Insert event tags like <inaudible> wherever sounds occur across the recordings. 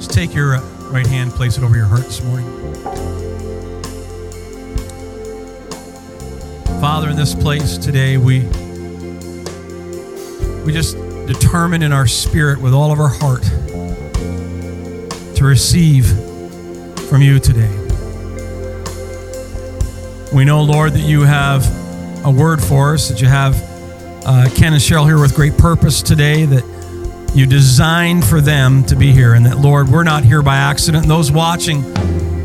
Just take your uh, right hand, place it over your heart this morning. Father, in this place today, we we just determine in our spirit with all of our heart to receive from you today. We know, Lord, that you have a word for us, that you have uh, Ken and Cheryl here with great purpose today, that you designed for them to be here, and that, Lord, we're not here by accident. Those watching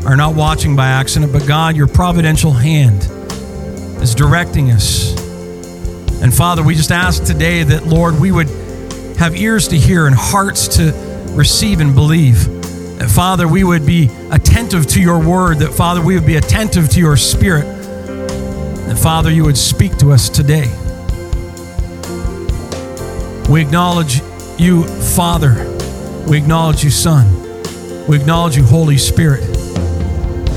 are not watching by accident, but God, your providential hand is directing us. And Father, we just ask today that, Lord, we would have ears to hear and hearts to receive and believe. That, Father, we would be attentive to your word, that, Father, we would be attentive to your spirit. That, Father, you would speak to us today. We acknowledge you, Father. We acknowledge you, Son. We acknowledge you, Holy Spirit.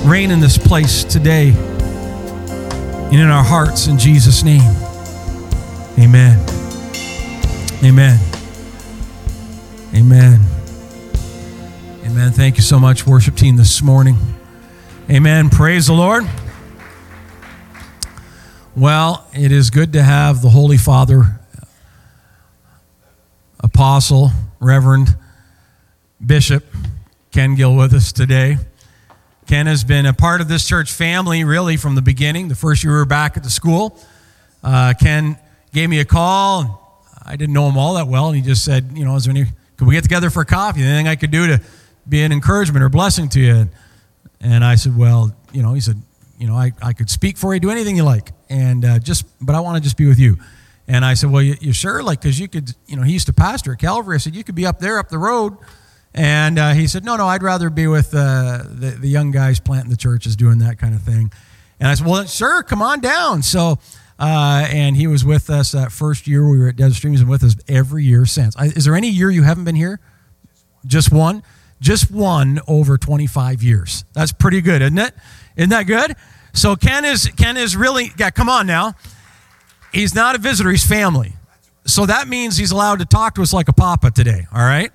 Reign in this place today and in our hearts in Jesus' name. Amen. Amen. Amen. Amen. Thank you so much, worship team, this morning. Amen. Praise the Lord. Well, it is good to have the Holy Father, Apostle, Reverend, Bishop Ken Gill with us today. Ken has been a part of this church family really from the beginning, the first year we were back at the school. Uh, Ken gave me a call. I didn't know him all that well, and he just said, you know, is there any, could we get together for coffee? Anything I could do to be an encouragement or blessing to you? And I said, well, you know, he said, you know, I, I could speak for you, do anything you like, and uh, just, but I want to just be with you. And I said, well, you, you sure? Like, because you could, you know, he used to pastor at Calvary. I said, you could be up there, up the road. And uh, he said, no, no, I'd rather be with uh, the, the young guys planting the churches, doing that kind of thing. And I said, well, sure, come on down. So, uh, and he was with us that first year we were at Desert Streams and with us every year since. I, is there any year you haven't been here? Just one? Just one over 25 years. That's pretty good, isn't it? Isn't that good? So Ken is Ken is really yeah, come on now. He's not a visitor, he's family. So that means he's allowed to talk to us like a papa today, all right?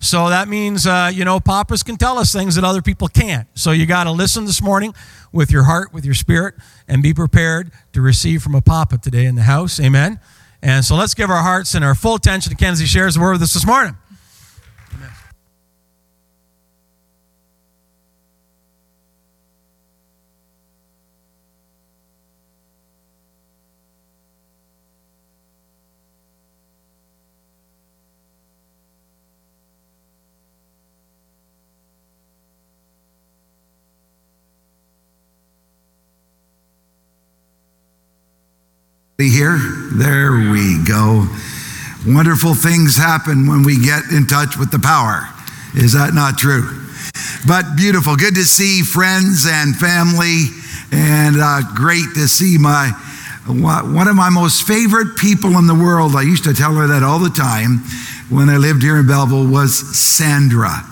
So that means, uh, you know, papas can tell us things that other people can't. So you got to listen this morning with your heart, with your spirit, and be prepared to receive from a papa today in the house. Amen. And so let's give our hearts and our full attention to Ken as he shares the word with us this morning. Here, there we go. Wonderful things happen when we get in touch with the power. Is that not true? But beautiful. Good to see friends and family, and uh, great to see my one of my most favorite people in the world. I used to tell her that all the time when I lived here in Belleville was Sandra,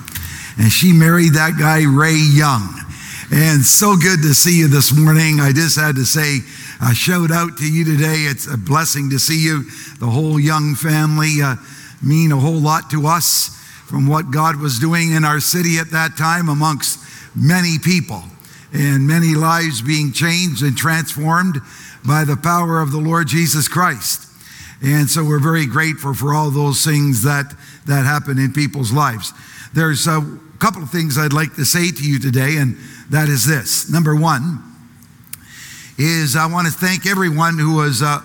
and she married that guy Ray Young. And so good to see you this morning. I just had to say a shout out to you today. It's a blessing to see you. The whole young family uh, mean a whole lot to us from what God was doing in our city at that time amongst many people and many lives being changed and transformed by the power of the Lord Jesus Christ. And so we're very grateful for all those things that, that happen in people's lives. There's a couple of things I'd like to say to you today, and that is this. Number one is I want to thank everyone who was a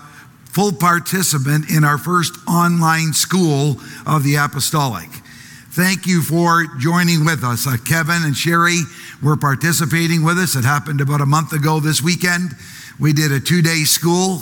full participant in our first online school of the apostolic. Thank you for joining with us. Uh, Kevin and Sherry were participating with us. It happened about a month ago this weekend. We did a two day school.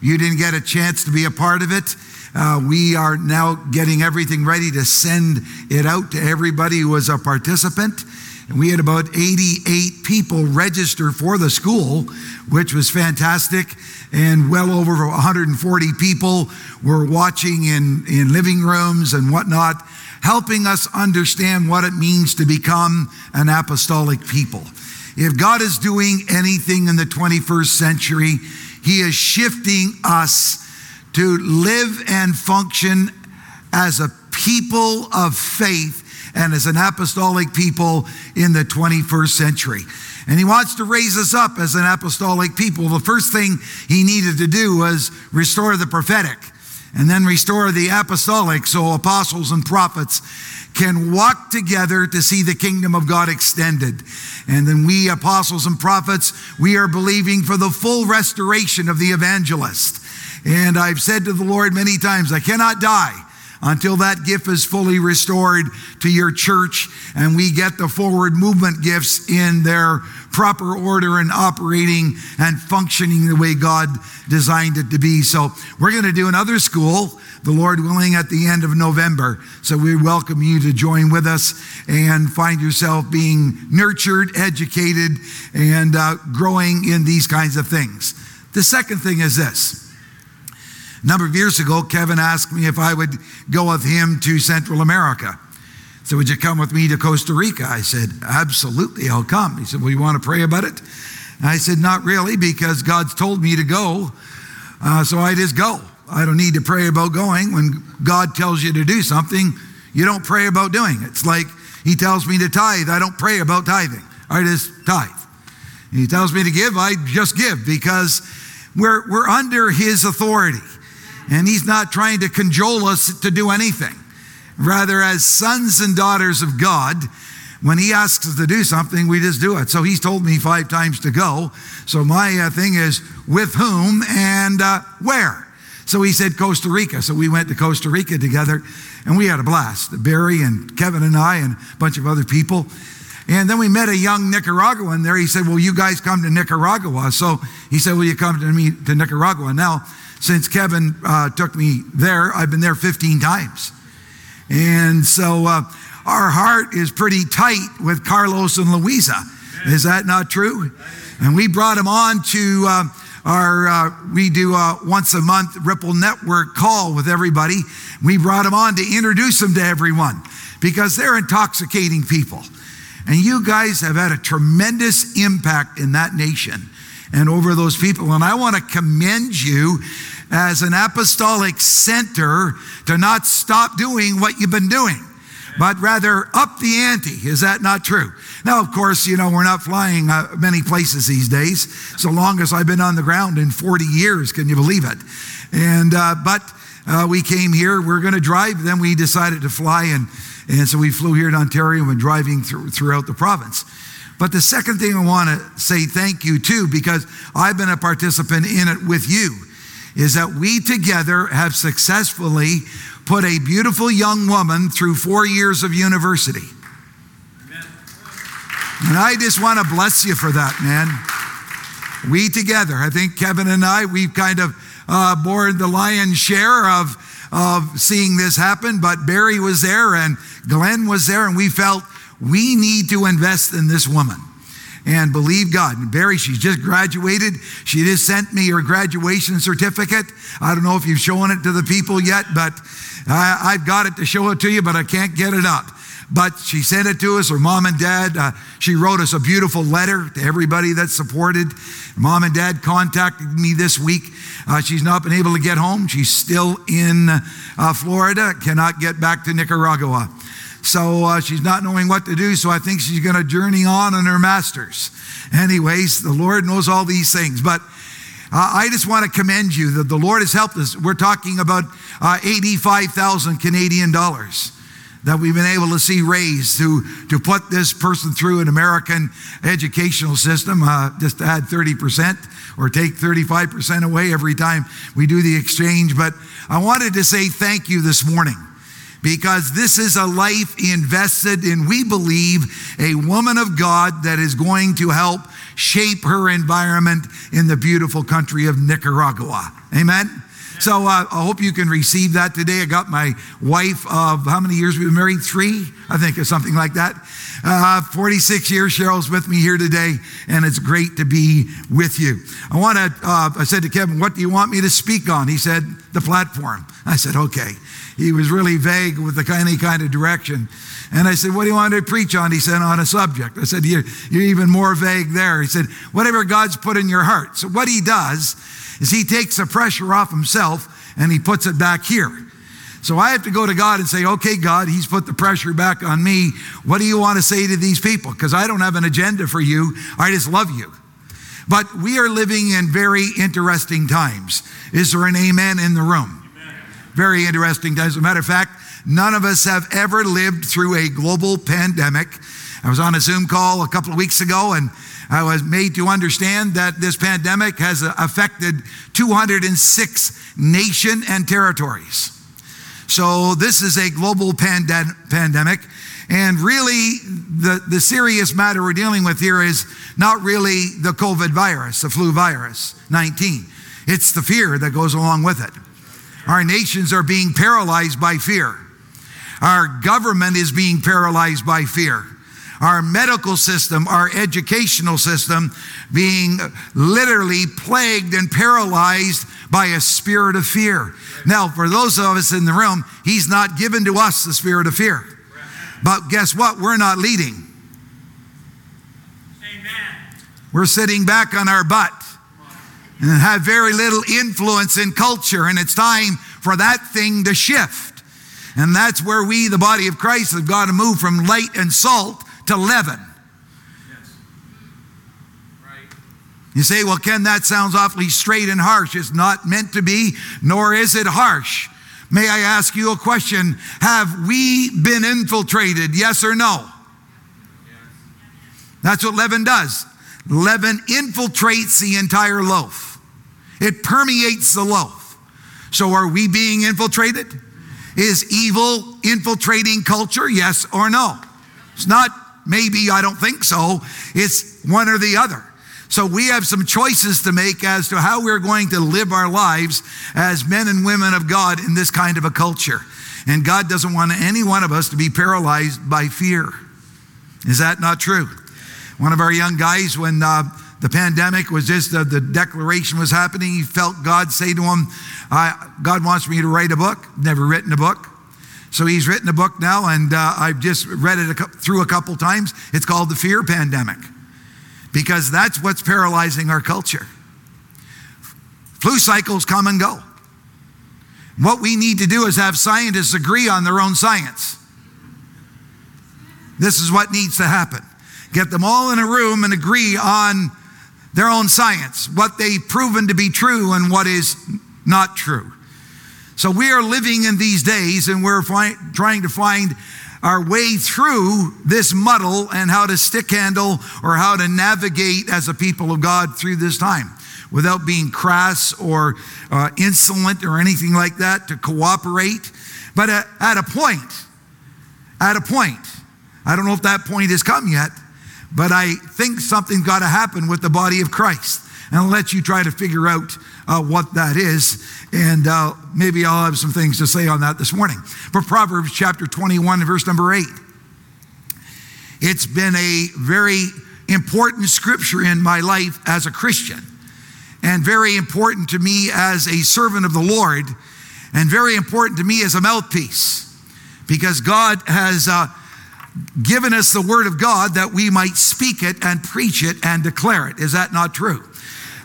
You didn't get a chance to be a part of it. Uh, we are now getting everything ready to send it out to everybody who was a participant. And we had about 88 people register for the school, which was fantastic. And well over 140 people were watching in, in living rooms and whatnot, helping us understand what it means to become an apostolic people. If God is doing anything in the 21st century, He is shifting us to live and function as a people of faith and as an apostolic people in the 21st century. And he wants to raise us up as an apostolic people. The first thing he needed to do was restore the prophetic and then restore the apostolic so apostles and prophets can walk together to see the kingdom of God extended. And then we apostles and prophets, we are believing for the full restoration of the evangelist. And I've said to the Lord many times, I cannot die until that gift is fully restored to your church and we get the forward movement gifts in their proper order and operating and functioning the way God designed it to be. So we're going to do another school, the Lord willing, at the end of November. So we welcome you to join with us and find yourself being nurtured, educated, and uh, growing in these kinds of things. The second thing is this. A number of years ago, Kevin asked me if I would go with him to Central America. So, would you come with me to Costa Rica? I said, Absolutely, I'll come. He said, Well, you want to pray about it? I said, Not really, because God's told me to go. Uh, so I just go. I don't need to pray about going. When God tells you to do something, you don't pray about doing it. It's like He tells me to tithe. I don't pray about tithing. I just tithe. He tells me to give. I just give because we're, we're under His authority. And he's not trying to cajole us to do anything. Rather, as sons and daughters of God, when he asks us to do something, we just do it. So he's told me five times to go. So my uh, thing is with whom and uh, where. So he said Costa Rica. So we went to Costa Rica together and we had a blast. Barry and Kevin and I and a bunch of other people. And then we met a young Nicaraguan there. He said, Well, you guys come to Nicaragua. So he said, Will you come to me to Nicaragua? Now, since Kevin uh, took me there. I've been there 15 times. And so uh, our heart is pretty tight with Carlos and Louisa. Is that not true? And we brought them on to uh, our, uh, we do a once a month Ripple Network call with everybody. We brought them on to introduce them to everyone because they're intoxicating people. And you guys have had a tremendous impact in that nation and over those people. And I want to commend you as an apostolic center to not stop doing what you've been doing, but rather up the ante. Is that not true? Now, of course, you know, we're not flying uh, many places these days. So long as I've been on the ground in 40 years, can you believe it? And, uh, but uh, we came here, we're going to drive, then we decided to fly, and, and so we flew here to Ontario and driving through, throughout the province. But the second thing I want to say thank you to, because I've been a participant in it with you, is that we together have successfully put a beautiful young woman through four years of university. Amen. And I just want to bless you for that, man. We together, I think Kevin and I, we've kind of uh, borne the lion's share of, of seeing this happen, but Barry was there and Glenn was there, and we felt we need to invest in this woman and believe God. And Barry, she's just graduated. She just sent me her graduation certificate. I don't know if you've shown it to the people yet, but I, have got it to show it to you, but I can't get it up. But she sent it to us, her mom and dad. Uh, she wrote us a beautiful letter to everybody that supported. Mom and dad contacted me this week. Uh, she's not been able to get home. She's still in uh, Florida, cannot get back to Nicaragua. So uh, she's not knowing what to do. So I think she's going to journey on in her master's. Anyways, the Lord knows all these things. But uh, I just want to commend you that the Lord has helped us. We're talking about uh, 85,000 Canadian dollars that we've been able to see raised to, to put this person through an American educational system, uh, just add 30% or take 35% away every time we do the exchange. But I wanted to say thank you this morning because this is a life invested in, we believe, a woman of God that is going to help shape her environment in the beautiful country of Nicaragua. Amen? So uh, I hope you can receive that today. I got my wife of how many years we've been married? Three, I think, or something like that. Uh, 46 years. Cheryl's with me here today, and it's great to be with you. I want to, uh, I said to Kevin, what do you want me to speak on? He said, the platform. I said, okay he was really vague with the any kind of direction. And I said, What do you want to preach on? He said, On a subject. I said, You're, you're even more vague there. He said, Whatever God's put in your heart. So, what he does is he takes the pressure off himself and he puts it back here. So I have to go to God and say, okay, God, He's put the pressure back on me. What do you want to say to these people? Because I don't have an agenda for you. I just love you. But we are living in very interesting times. Is there an amen in the room? Very interesting. As a matter of fact, none of us have ever lived through a global pandemic. I was on a Zoom call a couple of weeks ago and I was made to understand that this pandemic has affected 206 nation and territories. So this is a global pandemic. And really, the, the serious matter we're dealing with here is not really the COVID virus, the flu virus 19. It's the fear that goes along with it. Our nations are being paralyzed by fear. Our government is being paralyzed by fear. Our medical system, our educational system being literally plagued and paralyzed by a spirit of fear. Now, for those of us in the room, He's not given to us the spirit of fear. But guess what? We're not leading. Amen. We're sitting back on our butt and have very little influence in culture, and it's time for that thing to shift. And that's where we, the body of Christ, have got to move from light and salt to leaven. You say, well, Ken, that sounds awfully straight and harsh. It's not meant to be, nor is it harsh. May I ask you a question? Have we been infiltrated? Yes or no? That's what leaven does. Leaven infiltrates the entire loaf, it permeates the loaf. So, are we being infiltrated? Is evil infiltrating culture? Yes or no? It's not maybe, I don't think so. It's one or the other. So we have some choices to make as to how we're going to live our lives as men and women of God in this kind of a culture. And God doesn't want any one of us to be paralyzed by fear. Is that not true? One of our young guys, when uh, the pandemic was just, the declaration was happening, he felt God say to him, God wants me to write a book. Never written a book. So he's written a book now, and uh, I've just read it a, through a couple times. It's called The Fear Pandemic because that's what's paralyzing our culture. Flu cycles come and go. What we need to do is have scientists agree on their own science. This is what needs to happen. Get them all in a room and agree on their own science, what they've proven to be true and what is not true. So we are living in these days and we're fi- trying to find our way through this muddle and how to stick handle or how to navigate as a people of God through this time without being crass or uh, insolent or anything like that, to cooperate. But at, at a point, at a point, I don't know if that point has come yet, but I think something's got to happen with the body of Christ. And I'll let you try to figure out uh, what that is. And uh, maybe I'll have some things to say on that this morning. But Proverbs chapter 21 verse number 8. It's been a very important scripture in my life as a Christian, and very important to me as a servant of the Lord, and very important to me as a mouthpiece, because God has uh, given us the word of God that we might speak it and preach it and declare it. Is that not true?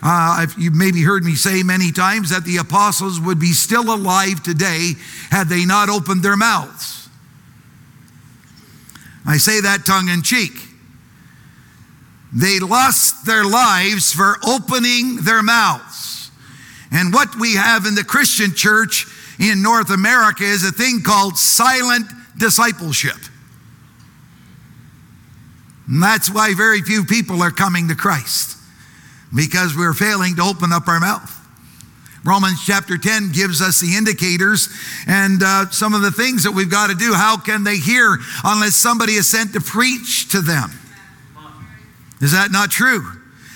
Uh, you maybe heard me say many times that the apostles would be still alive today had they not opened their mouths. I say that tongue in cheek. They lost their lives for opening their mouths. And what we have in the Christian church in North America is a thing called silent discipleship. And that's why very few people are coming to Christ because we're failing to open up our mouth. Romans chapter 10 gives us the indicators and uh, some of the things that we've got to do. How can they hear unless somebody is sent to preach to them? Is that not true?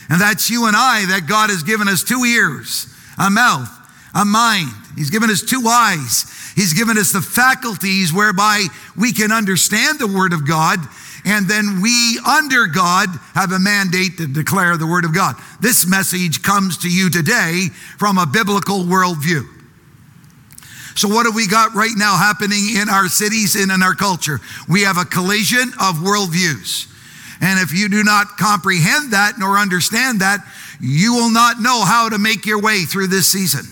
And that's you and I, that God has given us two ears, a mouth, a mind. He's given us two eyes. He's given us the faculties whereby we can understand the Word of God and then we, under God, have a mandate to declare the Word of God. This message comes to you today from a biblical worldview. So, what have we got right now happening in our cities and in our culture? We have a collision of worldviews. And if you do not comprehend that nor understand that, you will not know how to make your way through this season.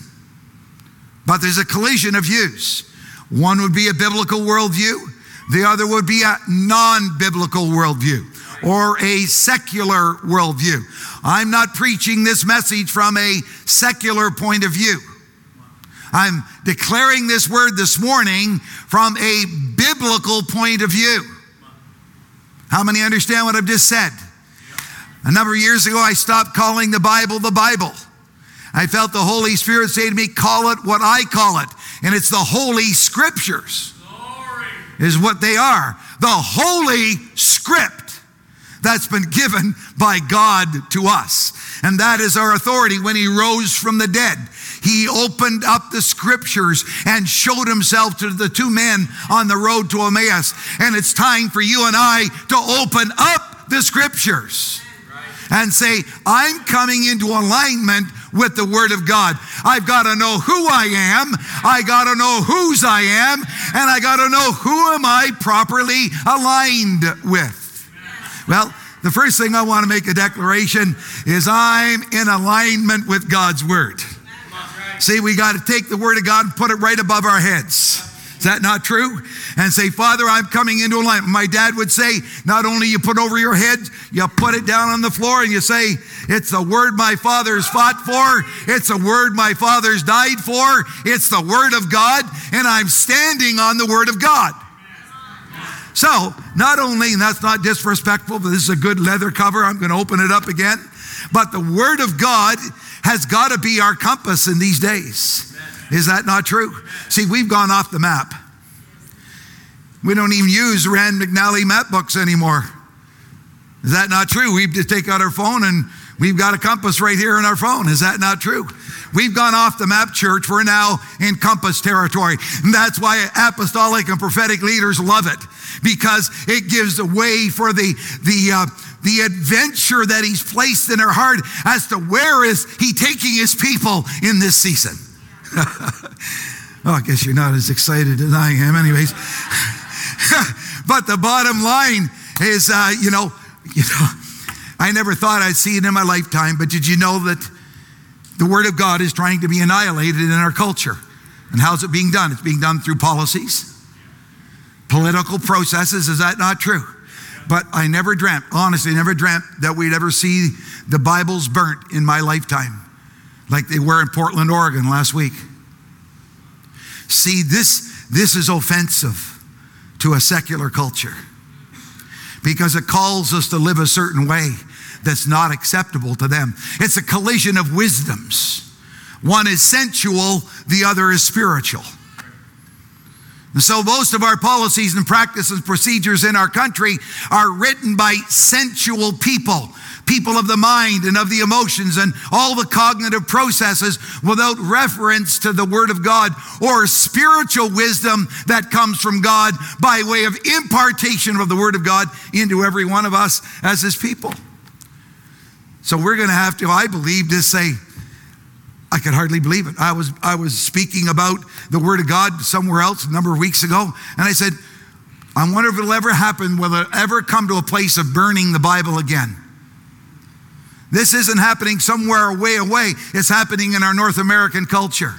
But there's a collision of views. One would be a biblical worldview, the other would be a non biblical worldview or a secular worldview. I'm not preaching this message from a secular point of view. I'm declaring this word this morning from a biblical point of view. How many understand what I've just said? A number of years ago, I stopped calling the Bible the Bible. I felt the Holy Spirit say to me, Call it what I call it. And it's the Holy Scriptures. Is what they are. The Holy Script that's been given by God to us. And that is our authority when He rose from the dead. He opened up the scriptures and showed himself to the two men on the road to Emmaus. And it's time for you and I to open up the scriptures and say, I'm coming into alignment with the Word of God. I've got to know who I am, I got to know whose I am, and I got to know who am I properly aligned with. Well, the first thing I want to make a declaration is I'm in alignment with God's Word. See, we got to take the Word of God and put it right above our heads. Is that not true? And say, Father, I'm coming into alignment. My dad would say, not only you put over your head, you put it down on the floor and you say, it's the word my father's fought for. It's the word my father's died for. It's the word of God. And I'm standing on the word of God. So, not only, and that's not disrespectful, but this is a good leather cover. I'm going to open it up again. But the word of God has got to be our compass in these days. Is that not true? See, we've gone off the map. We don't even use Rand McNally map books anymore. Is that not true? We just take out our phone and we've got a compass right here in our phone. Is that not true? We've gone off the map, church. We're now in compass territory. And that's why apostolic and prophetic leaders love it because it gives a way for the, the, uh, the adventure that he's placed in our heart as to where is he taking his people in this season. <laughs> oh, I guess you're not as excited as I am, anyways. <laughs> but the bottom line is, uh, you know, you know, I never thought I'd see it in my lifetime, but did you know that the Word of God is trying to be annihilated in our culture? And how's it being done? It's being done through policies, political processes. Is that not true? But I never dreamt, honestly, never dreamt that we'd ever see the Bibles burnt in my lifetime like they were in Portland, Oregon last week. See, this, this is offensive to a secular culture because it calls us to live a certain way that's not acceptable to them. It's a collision of wisdoms. One is sensual, the other is spiritual. And so most of our policies and practices procedures in our country are written by sensual people people of the mind and of the emotions and all the cognitive processes without reference to the Word of God or spiritual wisdom that comes from God by way of impartation of the Word of God into every one of us as His people. So we're going to have to, I believe, just say, I could hardly believe it. I was, I was speaking about the Word of God somewhere else a number of weeks ago, and I said, I wonder if it'll ever happen, will it ever come to a place of burning the Bible again? This isn't happening somewhere way away. It's happening in our North American culture.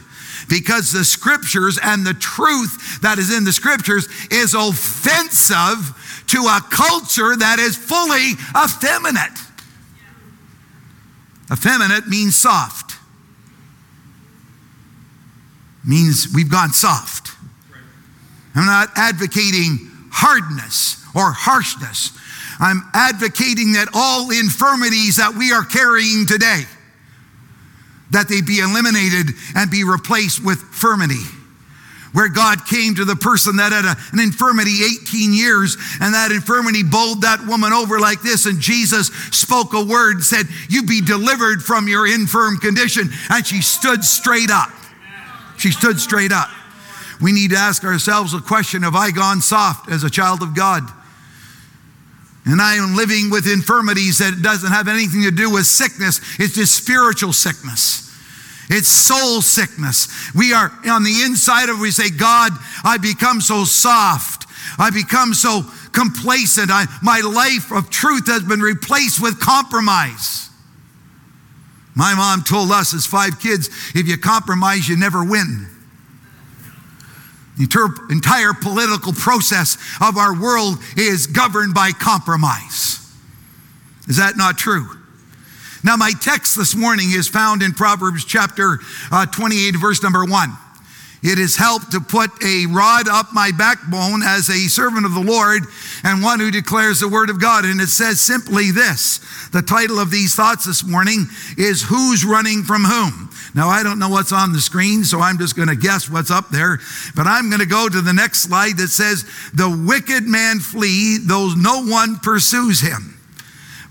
Because the scriptures and the truth that is in the scriptures is offensive to a culture that is fully effeminate. Effeminate means soft. Means we've gone soft. I'm not advocating hardness or harshness. I'm advocating that all infirmities that we are carrying today, that they be eliminated and be replaced with firmity. Where God came to the person that had a, an infirmity 18 years, and that infirmity bowled that woman over like this, and Jesus spoke a word, said, You be delivered from your infirm condition. And she stood straight up. She stood straight up. We need to ask ourselves a question Have I gone soft as a child of God? And I am living with infirmities that doesn't have anything to do with sickness. It's just spiritual sickness. It's soul sickness. We are on the inside of, we say, God, I become so soft. I become so complacent. I, my life of truth has been replaced with compromise. My mom told us as five kids, if you compromise, you never win. The entire political process of our world is governed by compromise. Is that not true? Now, my text this morning is found in Proverbs chapter uh, 28, verse number 1. It has helped to put a rod up my backbone as a servant of the Lord and one who declares the word of God. And it says simply this the title of these thoughts this morning is Who's Running from Whom? Now, I don't know what's on the screen, so I'm just going to guess what's up there. But I'm going to go to the next slide that says, The wicked man flee, though no one pursues him.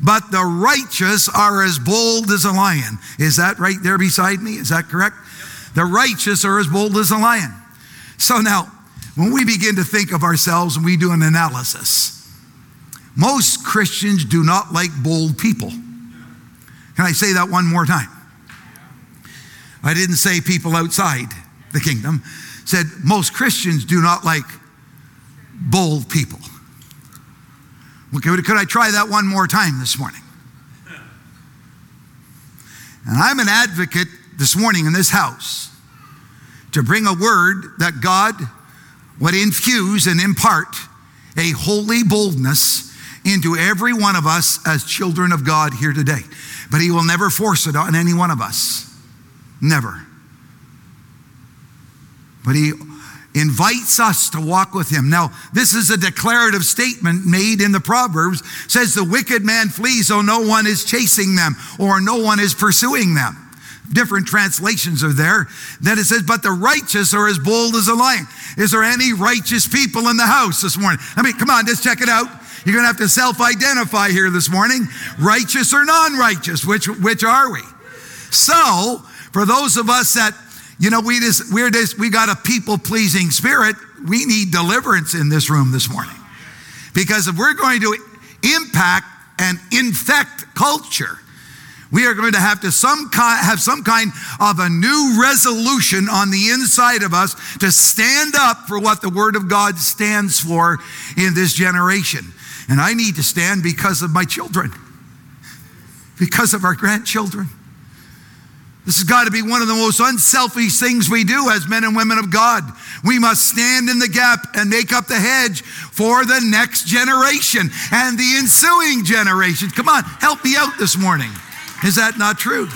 But the righteous are as bold as a lion. Is that right there beside me? Is that correct? The righteous are as bold as a lion. So now, when we begin to think of ourselves and we do an analysis, most Christians do not like bold people. Can I say that one more time? I didn't say people outside the kingdom. Said most Christians do not like bold people. Could I try that one more time this morning? And I'm an advocate this morning in this house to bring a word that God would infuse and impart a holy boldness into every one of us as children of God here today. But He will never force it on any one of us. Never. But he invites us to walk with him. Now, this is a declarative statement made in the Proverbs. It says the wicked man flees though no one is chasing them or no one is pursuing them. Different translations are there. Then it says, but the righteous are as bold as a lion. Is there any righteous people in the house this morning? I mean, come on, just check it out. You're going to have to self identify here this morning. Righteous or non righteous? Which, which are we? So, for those of us that, you know, we just, we're just, we got a people pleasing spirit, we need deliverance in this room this morning. Because if we're going to impact and infect culture, we are going to have to some kind, have some kind of a new resolution on the inside of us to stand up for what the Word of God stands for in this generation. And I need to stand because of my children, because of our grandchildren. This has got to be one of the most unselfish things we do as men and women of God. We must stand in the gap and make up the hedge for the next generation and the ensuing generations. Come on, help me out this morning. Is that not true?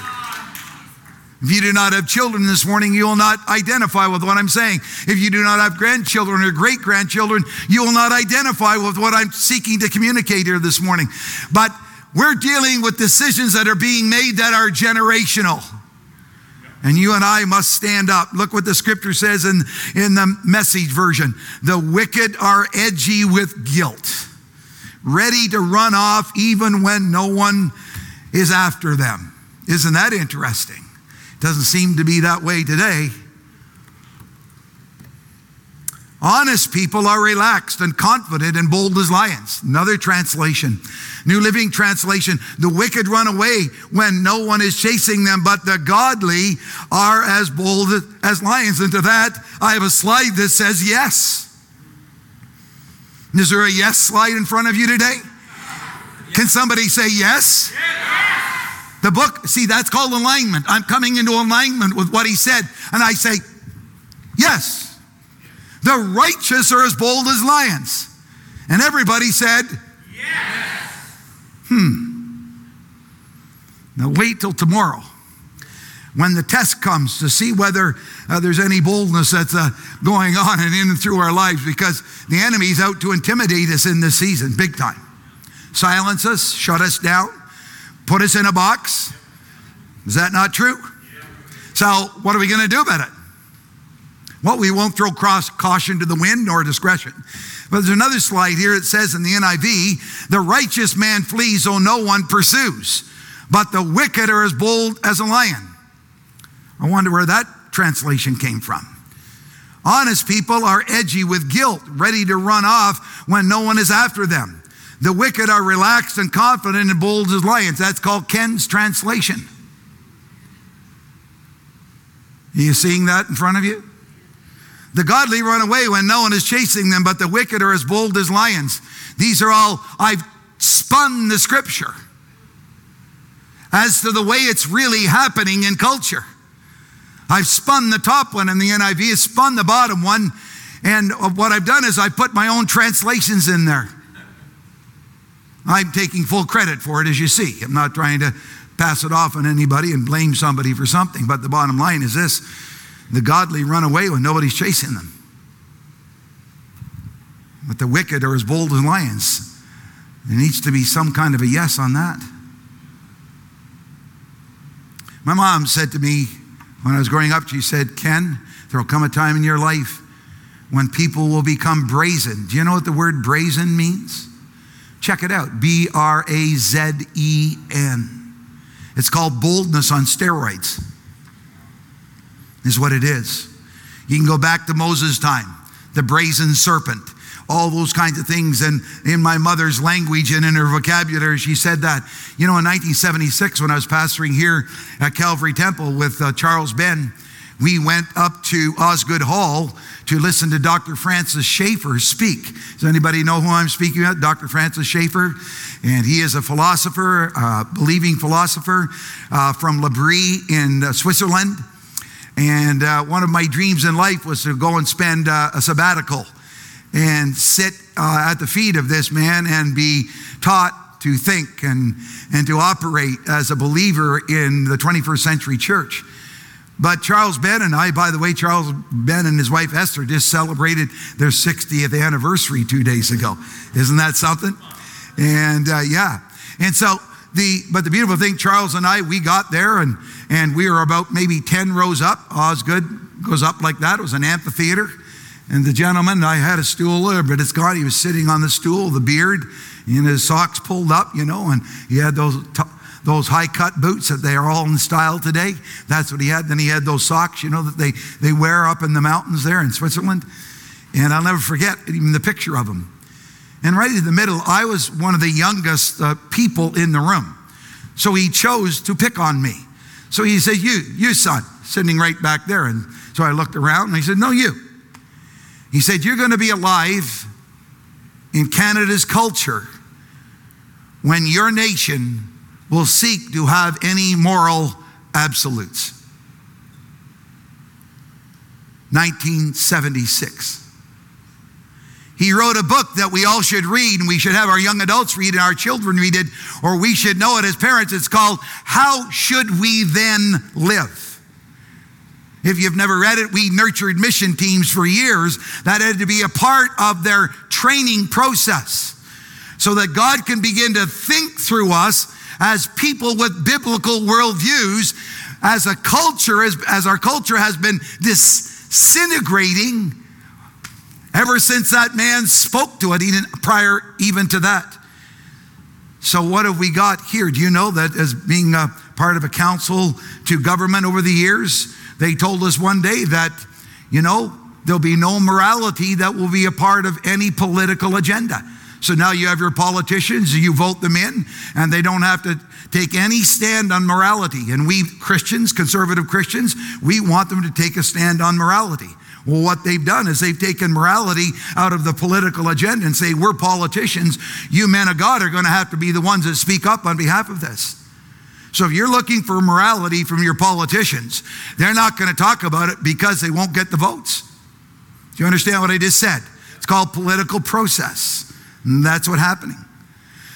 If you do not have children this morning, you will not identify with what I'm saying. If you do not have grandchildren or great grandchildren, you will not identify with what I'm seeking to communicate here this morning. But we're dealing with decisions that are being made that are generational. And you and I must stand up. Look what the scripture says in, in the message version. The wicked are edgy with guilt, ready to run off even when no one is after them. Isn't that interesting? Doesn't seem to be that way today. Honest people are relaxed and confident and bold as lions. Another translation. New Living Translation. The wicked run away when no one is chasing them, but the godly are as bold as lions. And to that, I have a slide that says yes. Is there a yes slide in front of you today? Can somebody say yes? yes? The book, see, that's called alignment. I'm coming into alignment with what he said. And I say, yes. The righteous are as bold as lions. And everybody said, Yes. Hmm. Now wait till tomorrow when the test comes to see whether uh, there's any boldness that's uh, going on and in and through our lives because the enemy's out to intimidate us in this season, big time. Silence us, shut us down, put us in a box. Is that not true? So, what are we going to do about it? Well, we won't throw cross caution to the wind nor discretion. But there's another slide here. It says in the NIV, the righteous man flees, though no one pursues, but the wicked are as bold as a lion. I wonder where that translation came from. Honest people are edgy with guilt, ready to run off when no one is after them. The wicked are relaxed and confident and bold as lions. That's called Ken's translation. Are you seeing that in front of you? The godly run away when no one is chasing them, but the wicked are as bold as lions. These are all, I've spun the scripture as to the way it's really happening in culture. I've spun the top one in the NIV, I've spun the bottom one, And what I've done is I put my own translations in there. I'm taking full credit for it, as you see. I'm not trying to pass it off on anybody and blame somebody for something. But the bottom line is this the godly run away when nobody's chasing them. But the wicked are as bold as lions. There needs to be some kind of a yes on that. My mom said to me when I was growing up, she said, Ken, there will come a time in your life when people will become brazen. Do you know what the word brazen means? Check it out B R A Z E N. It's called boldness on steroids, is what it is. You can go back to Moses' time, the brazen serpent, all those kinds of things. And in my mother's language and in her vocabulary, she said that. You know, in 1976, when I was pastoring here at Calvary Temple with uh, Charles Ben, we went up to Osgoode Hall to listen to Dr. Francis Schaeffer speak. Does anybody know who I'm speaking about? Dr. Francis Schaeffer. And he is a philosopher, uh, believing philosopher uh, from L'Abri in uh, Switzerland. And uh, one of my dreams in life was to go and spend uh, a sabbatical and sit uh, at the feet of this man and be taught to think and, and to operate as a believer in the 21st century church. But Charles Ben and I, by the way, Charles Ben and his wife Esther just celebrated their 60th anniversary two days ago. Isn't that something? And uh, yeah. And so the, but the beautiful thing, Charles and I, we got there and, and we were about maybe 10 rows up. Osgoode goes up like that. It was an amphitheater. And the gentleman, I had a stool there, but it's gone. He was sitting on the stool, the beard, and his socks pulled up, you know, and he had those. T- those high cut boots that they are all in style today. That's what he had. Then he had those socks, you know, that they, they wear up in the mountains there in Switzerland. And I'll never forget even the picture of him. And right in the middle, I was one of the youngest uh, people in the room. So he chose to pick on me. So he said, You, you son, sitting right back there. And so I looked around and he said, No, you. He said, You're going to be alive in Canada's culture when your nation will seek to have any moral absolutes. 1976. He wrote a book that we all should read, and we should have our young adults read, and our children read it, or we should know it as parents. It's called How Should We Then Live? If you've never read it, we nurtured mission teams for years. That had to be a part of their training process so that God can begin to think through us as people with biblical worldviews, as a culture, as, as our culture has been disintegrating ever since that man spoke to it, even prior even to that. So, what have we got here? Do you know that as being a part of a council to government over the years, they told us one day that, you know, there'll be no morality that will be a part of any political agenda. So now you have your politicians, you vote them in, and they don't have to take any stand on morality. And we Christians, conservative Christians, we want them to take a stand on morality. Well, what they've done is they've taken morality out of the political agenda and say, we're politicians. You men of God are going to have to be the ones that speak up on behalf of this. So if you're looking for morality from your politicians, they're not going to talk about it because they won't get the votes. Do you understand what I just said? It's called political process. And that's what's happening.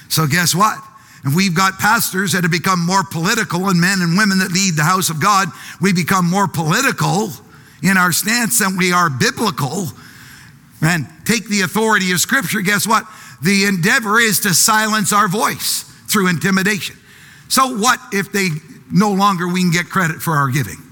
So, guess what? If we've got pastors that have become more political and men and women that lead the house of God, we become more political in our stance than we are biblical and take the authority of Scripture, guess what? The endeavor is to silence our voice through intimidation. So, what if they no longer we can get credit for our giving?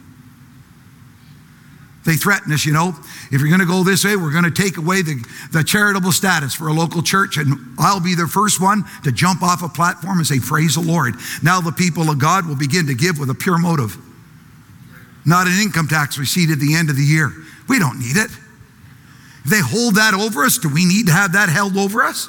They threaten us, you know. If you're going to go this way, we're going to take away the, the charitable status for a local church, and I'll be the first one to jump off a platform and say, Praise the Lord. Now the people of God will begin to give with a pure motive, not an income tax receipt at the end of the year. We don't need it. If they hold that over us, do we need to have that held over us?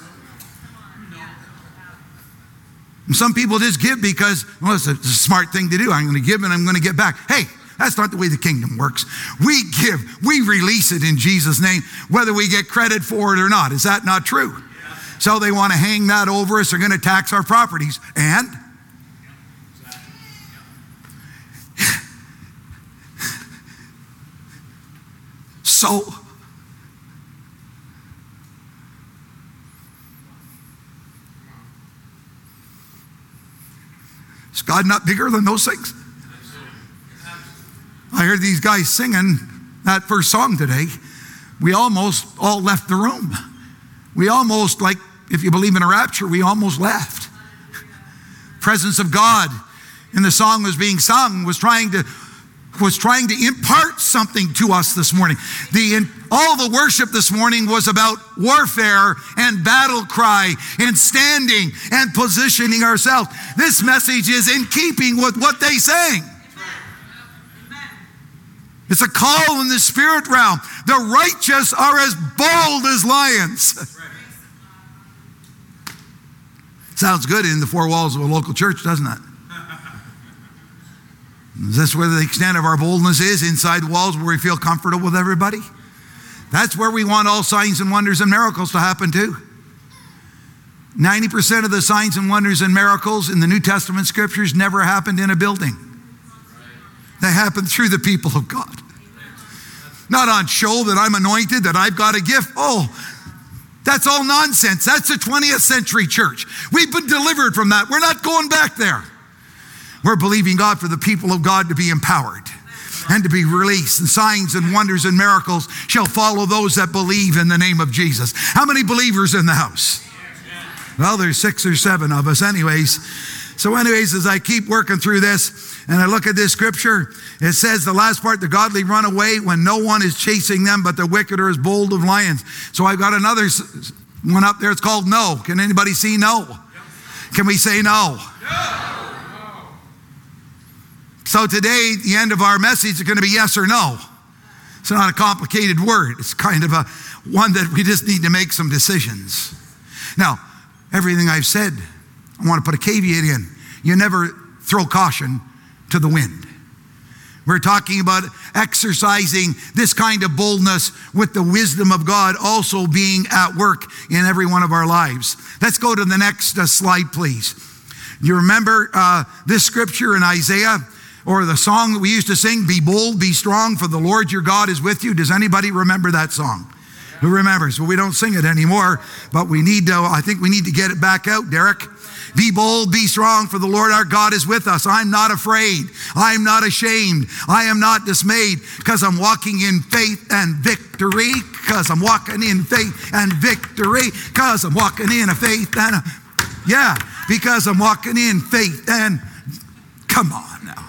And some people just give because, well, it's a, it's a smart thing to do. I'm going to give and I'm going to get back. Hey, that's not the way the kingdom works. We give, we release it in Jesus' name, whether we get credit for it or not. Is that not true? So they want to hang that over us. They're going to tax our properties. And? <laughs> so. Is God not bigger than those things? I heard these guys singing that first song today. We almost all left the room. We almost, like, if you believe in a rapture, we almost left. Presence of God in the song was being sung was trying to was trying to impart something to us this morning. The, in, all the worship this morning was about warfare and battle cry and standing and positioning ourselves. This message is in keeping with what they sang. It's a call in the spirit realm. The righteous are as bold as lions. <laughs> Sounds good in the four walls of a local church, doesn't it? <laughs> Is this where the extent of our boldness is? Inside walls where we feel comfortable with everybody? That's where we want all signs and wonders and miracles to happen too. 90% of the signs and wonders and miracles in the New Testament scriptures never happened in a building. They happened through the people of God. Not on show that I'm anointed, that I've got a gift. Oh, that's all nonsense. That's the 20th century church. We've been delivered from that. We're not going back there. We're believing God for the people of God to be empowered and to be released, and signs and wonders and miracles shall follow those that believe in the name of Jesus. How many believers in the house? Well, there's six or seven of us, anyways. So, anyways, as I keep working through this and I look at this scripture, it says the last part the godly run away when no one is chasing them, but the wicked are as bold of lions. So, I've got another one up there. It's called no. Can anybody see no? Can we say no? no. So today, the end of our message is going to be yes or no. It's not a complicated word. It's kind of a one that we just need to make some decisions. Now, everything I've said, I want to put a caveat in. You never throw caution to the wind. We're talking about exercising this kind of boldness with the wisdom of God also being at work in every one of our lives. Let's go to the next uh, slide, please. You remember uh, this scripture in Isaiah or the song that we used to sing, Be bold, be strong, for the Lord your God is with you. Does anybody remember that song? Who remembers? Well, we don't sing it anymore, but we need to, I think we need to get it back out, Derek. Be bold, be strong, for the Lord our God is with us. I'm not afraid. I'm not ashamed. I am not dismayed because I'm walking in faith and victory. Because I'm walking in faith and victory. Because I'm walking in a faith and a, yeah, because I'm walking in faith and come on now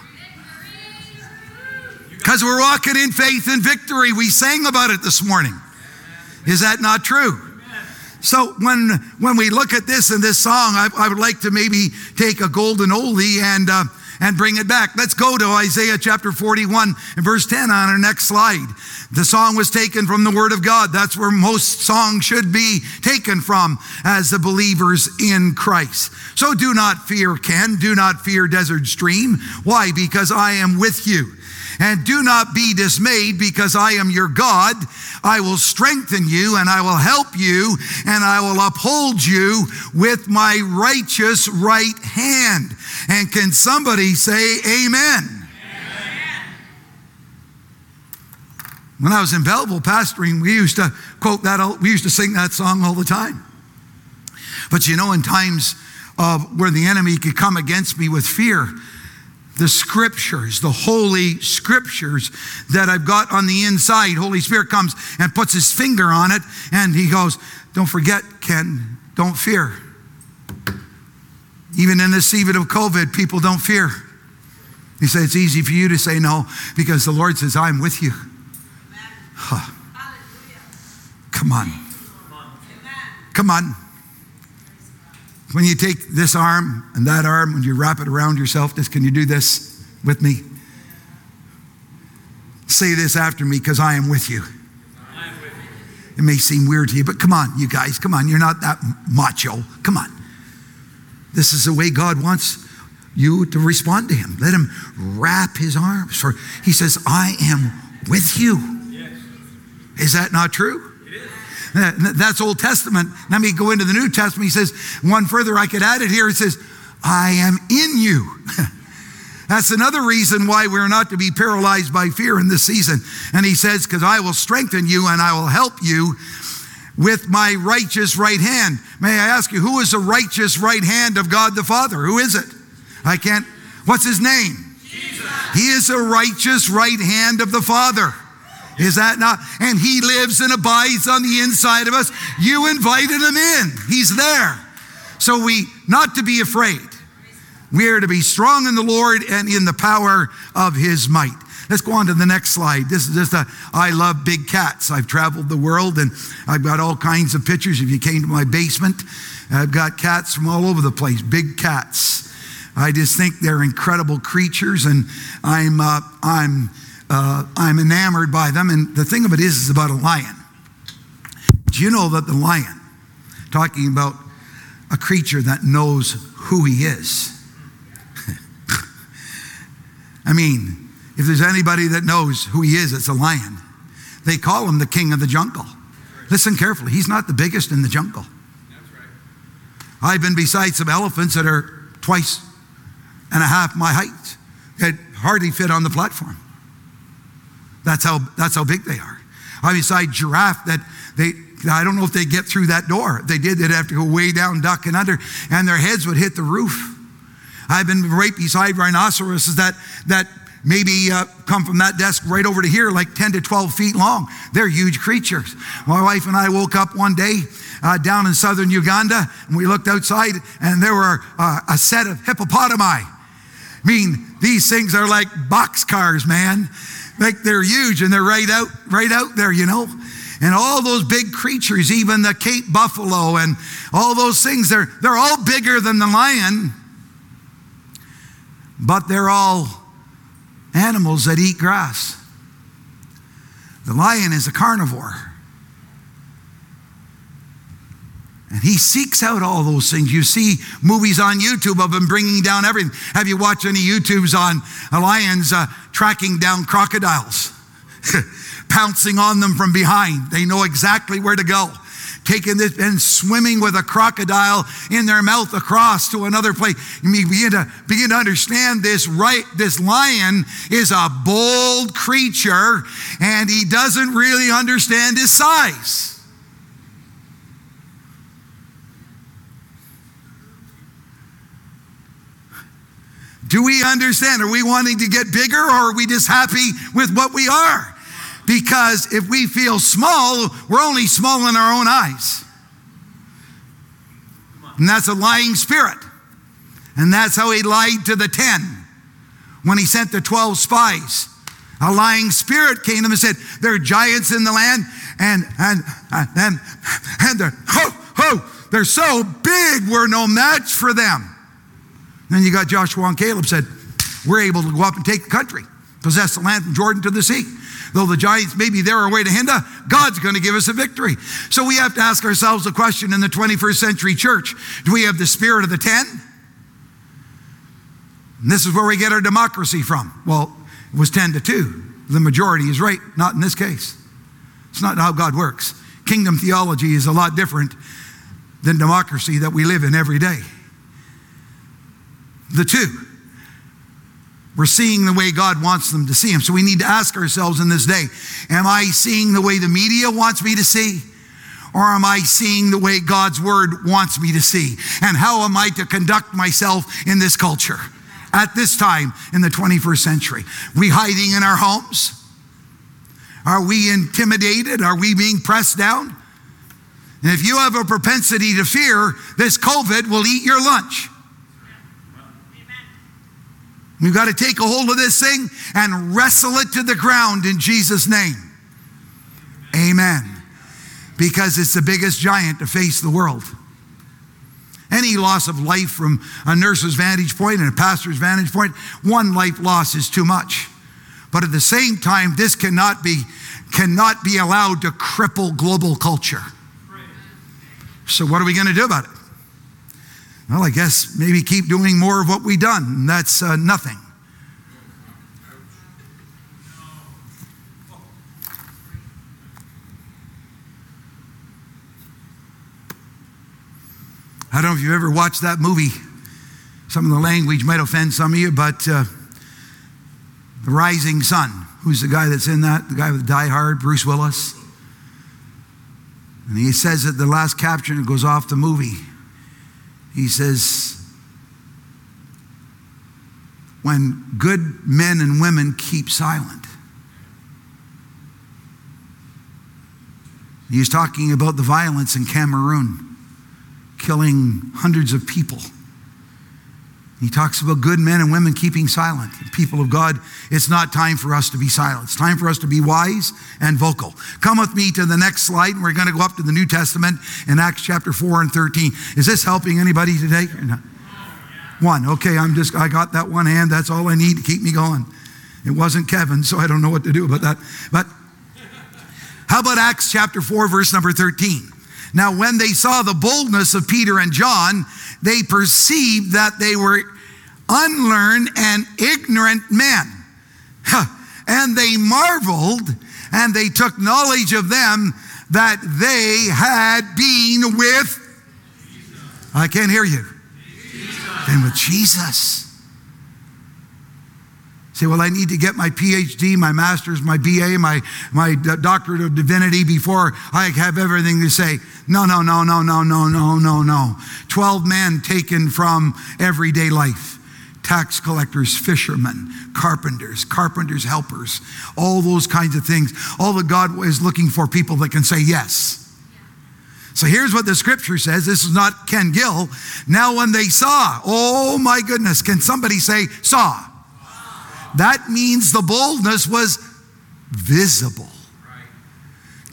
because we're walking in faith and victory. We sang about it this morning. Is that not true? So when when we look at this in this song, I, I would like to maybe take a golden oldie and uh, and bring it back. Let's go to Isaiah chapter 41 and verse 10 on our next slide. The song was taken from the Word of God. That's where most songs should be taken from as the believers in Christ. So do not fear, Ken. Do not fear, Desert Stream. Why? Because I am with you. And do not be dismayed because I am your God. I will strengthen you and I will help you and I will uphold you with my righteous right hand. And can somebody say amen? When I was in Belleville pastoring, we used to quote that, we used to sing that song all the time. But you know, in times of where the enemy could come against me with fear, the scriptures, the holy scriptures that I've got on the inside. Holy Spirit comes and puts his finger on it and he goes, Don't forget, Ken, don't fear. Even in this season of COVID, people don't fear. He said, It's easy for you to say no because the Lord says, I'm with you. Huh. Come on. Come on. When you take this arm and that arm and you wrap it around yourself, just can you do this with me? Say this after me because I am with you. It may seem weird to you, but come on, you guys, come on. You're not that macho. Come on. This is the way God wants you to respond to Him. Let Him wrap His arms. For He says, I am with you. Is that not true? That's Old Testament. Let me go into the New Testament. He says, one further, I could add it here. It says, I am in you. <laughs> That's another reason why we're not to be paralyzed by fear in this season. And he says, Because I will strengthen you and I will help you with my righteous right hand. May I ask you, who is the righteous right hand of God the Father? Who is it? I can't, What's his name? Jesus. He is a righteous right hand of the Father. Is that not? And he lives and abides on the inside of us. You invited him in. He's there. So we not to be afraid. We are to be strong in the Lord and in the power of his might. Let's go on to the next slide. This is just a, I love big cats. I've traveled the world and I've got all kinds of pictures. If you came to my basement, I've got cats from all over the place, big cats. I just think they're incredible creatures and I'm, uh, I'm, uh, I'm enamored by them. And the thing of it is, is about a lion. Do you know that the lion, talking about a creature that knows who he is? <laughs> I mean, if there's anybody that knows who he is, it's a lion. They call him the king of the jungle. Listen carefully, he's not the biggest in the jungle. I've been beside some elephants that are twice and a half my height that hardly fit on the platform. That's how, that's how big they are. I'm beside giraffe that they, I don't know if they get through that door. They did, they'd have to go way down, duck and under, and their heads would hit the roof. I've been right beside rhinoceroses that, that maybe uh, come from that desk right over to here, like 10 to 12 feet long. They're huge creatures. My wife and I woke up one day uh, down in southern Uganda, and we looked outside, and there were uh, a set of hippopotami. I mean, these things are like box cars, man. Like they're huge, and they're right out, right out there, you know. And all those big creatures, even the Cape buffalo, and all those things, they're, they're all bigger than the lion, but they're all animals that eat grass. The lion is a carnivore. And he seeks out all those things. You see movies on YouTube of him bringing down everything. Have you watched any YouTubes on lions uh, tracking down crocodiles, <laughs> pouncing on them from behind? They know exactly where to go taking this and swimming with a crocodile in their mouth across to another place. You begin to begin to understand this right, this lion is a bold creature and he doesn't really understand his size. Do we understand? Are we wanting to get bigger or are we just happy with what we are? Because if we feel small, we're only small in our own eyes. And that's a lying spirit. And that's how he lied to the 10 when he sent the 12 spies. A lying spirit came to him and said, There are giants in the land, and and and and they're ho ho, they're so big, we're no match for them. Then you got Joshua and Caleb said, We're able to go up and take the country, possess the land from Jordan to the sea. Though the giants may be there away to hinder, God's going to give us a victory. So we have to ask ourselves the question in the 21st century church do we have the spirit of the 10? And this is where we get our democracy from. Well, it was 10 to 2. The majority is right, not in this case. It's not how God works. Kingdom theology is a lot different than democracy that we live in every day. The two. We're seeing the way God wants them to see Him. So we need to ask ourselves in this day Am I seeing the way the media wants me to see? Or am I seeing the way God's Word wants me to see? And how am I to conduct myself in this culture at this time in the 21st century? We hiding in our homes? Are we intimidated? Are we being pressed down? And if you have a propensity to fear, this COVID will eat your lunch. We've got to take a hold of this thing and wrestle it to the ground in Jesus' name. Amen. Because it's the biggest giant to face the world. Any loss of life from a nurse's vantage point and a pastor's vantage point, one life loss is too much. But at the same time, this cannot be, cannot be allowed to cripple global culture. So, what are we going to do about it? Well, I guess maybe keep doing more of what we've done. That's uh, nothing. I don't know if you've ever watched that movie. Some of the language might offend some of you, but uh, The Rising Sun. Who's the guy that's in that? The guy with Die Hard, Bruce Willis. And he says at the last caption, it goes off the movie. He says, when good men and women keep silent. He's talking about the violence in Cameroon, killing hundreds of people. He talks about good men and women keeping silent. People of God, it's not time for us to be silent. It's time for us to be wise and vocal. Come with me to the next slide, and we're going to go up to the New Testament in Acts chapter 4 and 13. Is this helping anybody today? One. Okay, I'm just, I got that one hand. That's all I need to keep me going. It wasn't Kevin, so I don't know what to do about that. But how about Acts chapter 4, verse number 13? Now, when they saw the boldness of Peter and John, they perceived that they were unlearned and ignorant men. And they marveled and they took knowledge of them that they had been with. I can't hear you. And with Jesus. Say, well, I need to get my PhD, my master's, my BA, my, my doctorate of divinity before I have everything to say. No, no, no, no, no, no, no, no, no. 12 men taken from everyday life tax collectors, fishermen, carpenters, carpenters' helpers, all those kinds of things. All that God is looking for people that can say yes. So here's what the scripture says. This is not Ken Gill. Now, when they saw, oh my goodness, can somebody say saw? That means the boldness was visible.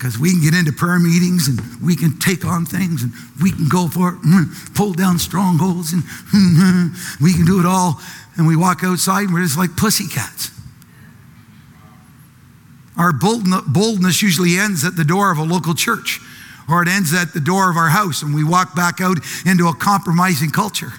Because we can get into prayer meetings and we can take on things and we can go for it, pull down strongholds and <laughs> we can do it all. And we walk outside and we're just like pussycats. Our boldness usually ends at the door of a local church or it ends at the door of our house and we walk back out into a compromising culture.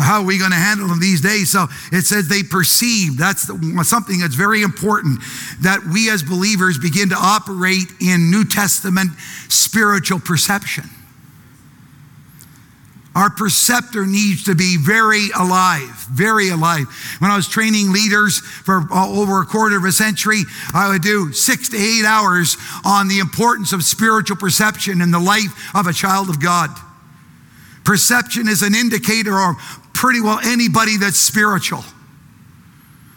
So, how are we going to handle them these days? So, it says they perceive. That's something that's very important that we as believers begin to operate in New Testament spiritual perception. Our perceptor needs to be very alive, very alive. When I was training leaders for uh, over a quarter of a century, I would do six to eight hours on the importance of spiritual perception in the life of a child of God. Perception is an indicator of pretty well anybody that's spiritual.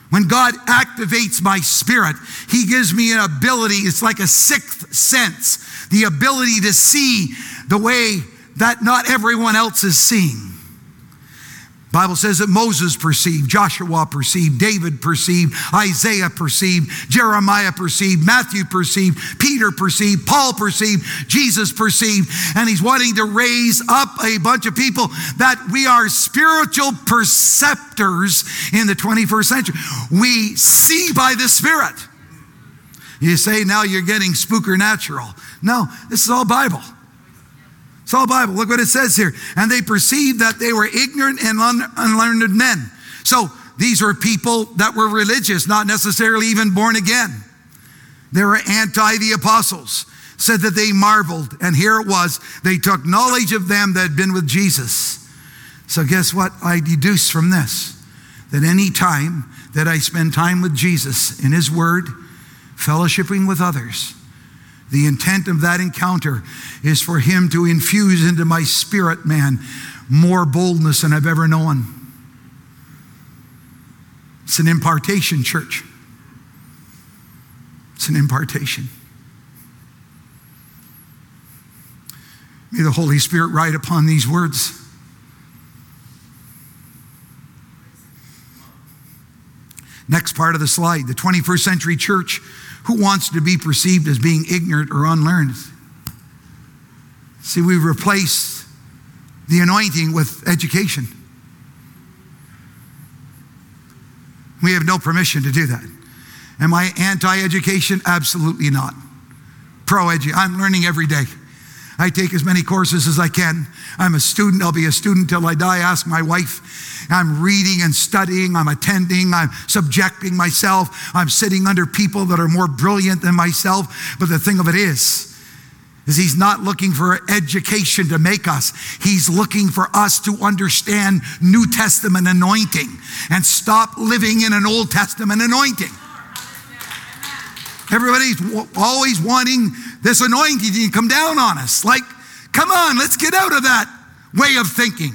When God activates my spirit, He gives me an ability, it's like a sixth sense, the ability to see the way that not everyone else is seeing. Bible says that Moses perceived, Joshua perceived, David perceived, Isaiah perceived, Jeremiah perceived, Matthew perceived, Peter perceived, Paul perceived, Jesus perceived, and he's wanting to raise up a bunch of people that we are spiritual perceptors in the 21st century. We see by the Spirit. You say now you're getting spooker natural. No, this is all Bible. It's all Bible. Look what it says here. And they perceived that they were ignorant and un- unlearned men. So these were people that were religious, not necessarily even born again. They were anti the apostles, said that they marveled. And here it was they took knowledge of them that had been with Jesus. So, guess what? I deduce from this that any time that I spend time with Jesus in His Word, fellowshipping with others, the intent of that encounter is for him to infuse into my spirit, man, more boldness than I've ever known. It's an impartation, church. It's an impartation. May the Holy Spirit write upon these words. Next part of the slide the 21st century church who wants to be perceived as being ignorant or unlearned? See, we replace the anointing with education. We have no permission to do that. Am I anti education? Absolutely not. Pro education. I'm learning every day. I take as many courses as I can. I'm a student. I'll be a student till I die. Ask my wife. I'm reading and studying. I'm attending. I'm subjecting myself. I'm sitting under people that are more brilliant than myself. But the thing of it is, is he's not looking for education to make us. He's looking for us to understand New Testament anointing and stop living in an Old Testament anointing. Everybody's always wanting this anointing to come down on us. Like, come on, let's get out of that way of thinking.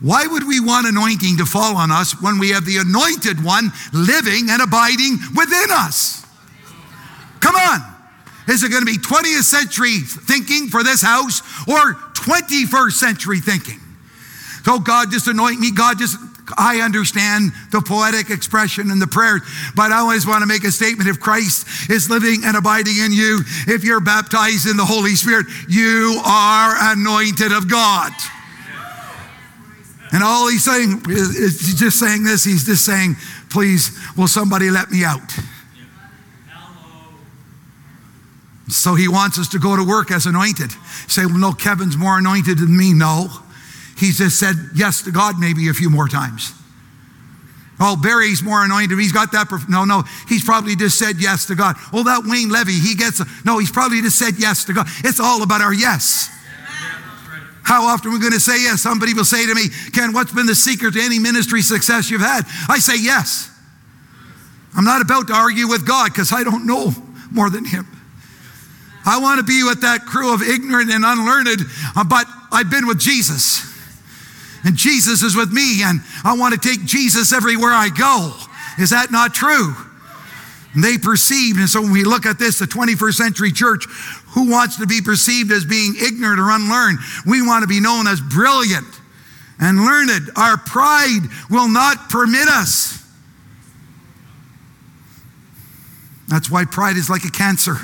Why would we want anointing to fall on us when we have the anointed one living and abiding within us? Come on. Is it going to be 20th century thinking for this house or 21st century thinking? So God just anoint me. God just, I understand the poetic expression and the prayer, but I always want to make a statement. If Christ is living and abiding in you, if you're baptized in the Holy Spirit, you are anointed of God. And all he's saying is, just saying this. He's just saying, please, will somebody let me out? So he wants us to go to work as anointed. Say, well, no, Kevin's more anointed than me. No. He's just said yes to God maybe a few more times. Oh, Barry's more anointed. He's got that. Perf- no, no. He's probably just said yes to God. Oh, that Wayne Levy, he gets. A- no, he's probably just said yes to God. It's all about our yes. How often are we going to say yes? Somebody will say to me, Ken, what's been the secret to any ministry success you've had? I say yes. I'm not about to argue with God because I don't know more than Him. I want to be with that crew of ignorant and unlearned, uh, but I've been with Jesus. And Jesus is with me, and I want to take Jesus everywhere I go. Is that not true? And they perceived, and so when we look at this, the 21st century church, who wants to be perceived as being ignorant or unlearned? We want to be known as brilliant and learned. Our pride will not permit us. That's why pride is like a cancer.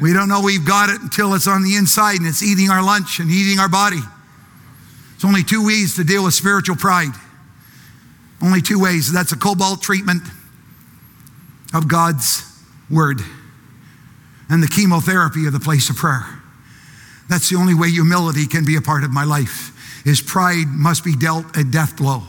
We don't know we've got it until it's on the inside and it's eating our lunch and eating our body. It's only two ways to deal with spiritual pride. Only two ways. That's a cobalt treatment of God's word and the chemotherapy of the place of prayer. That's the only way humility can be a part of my life. Is pride must be dealt a death blow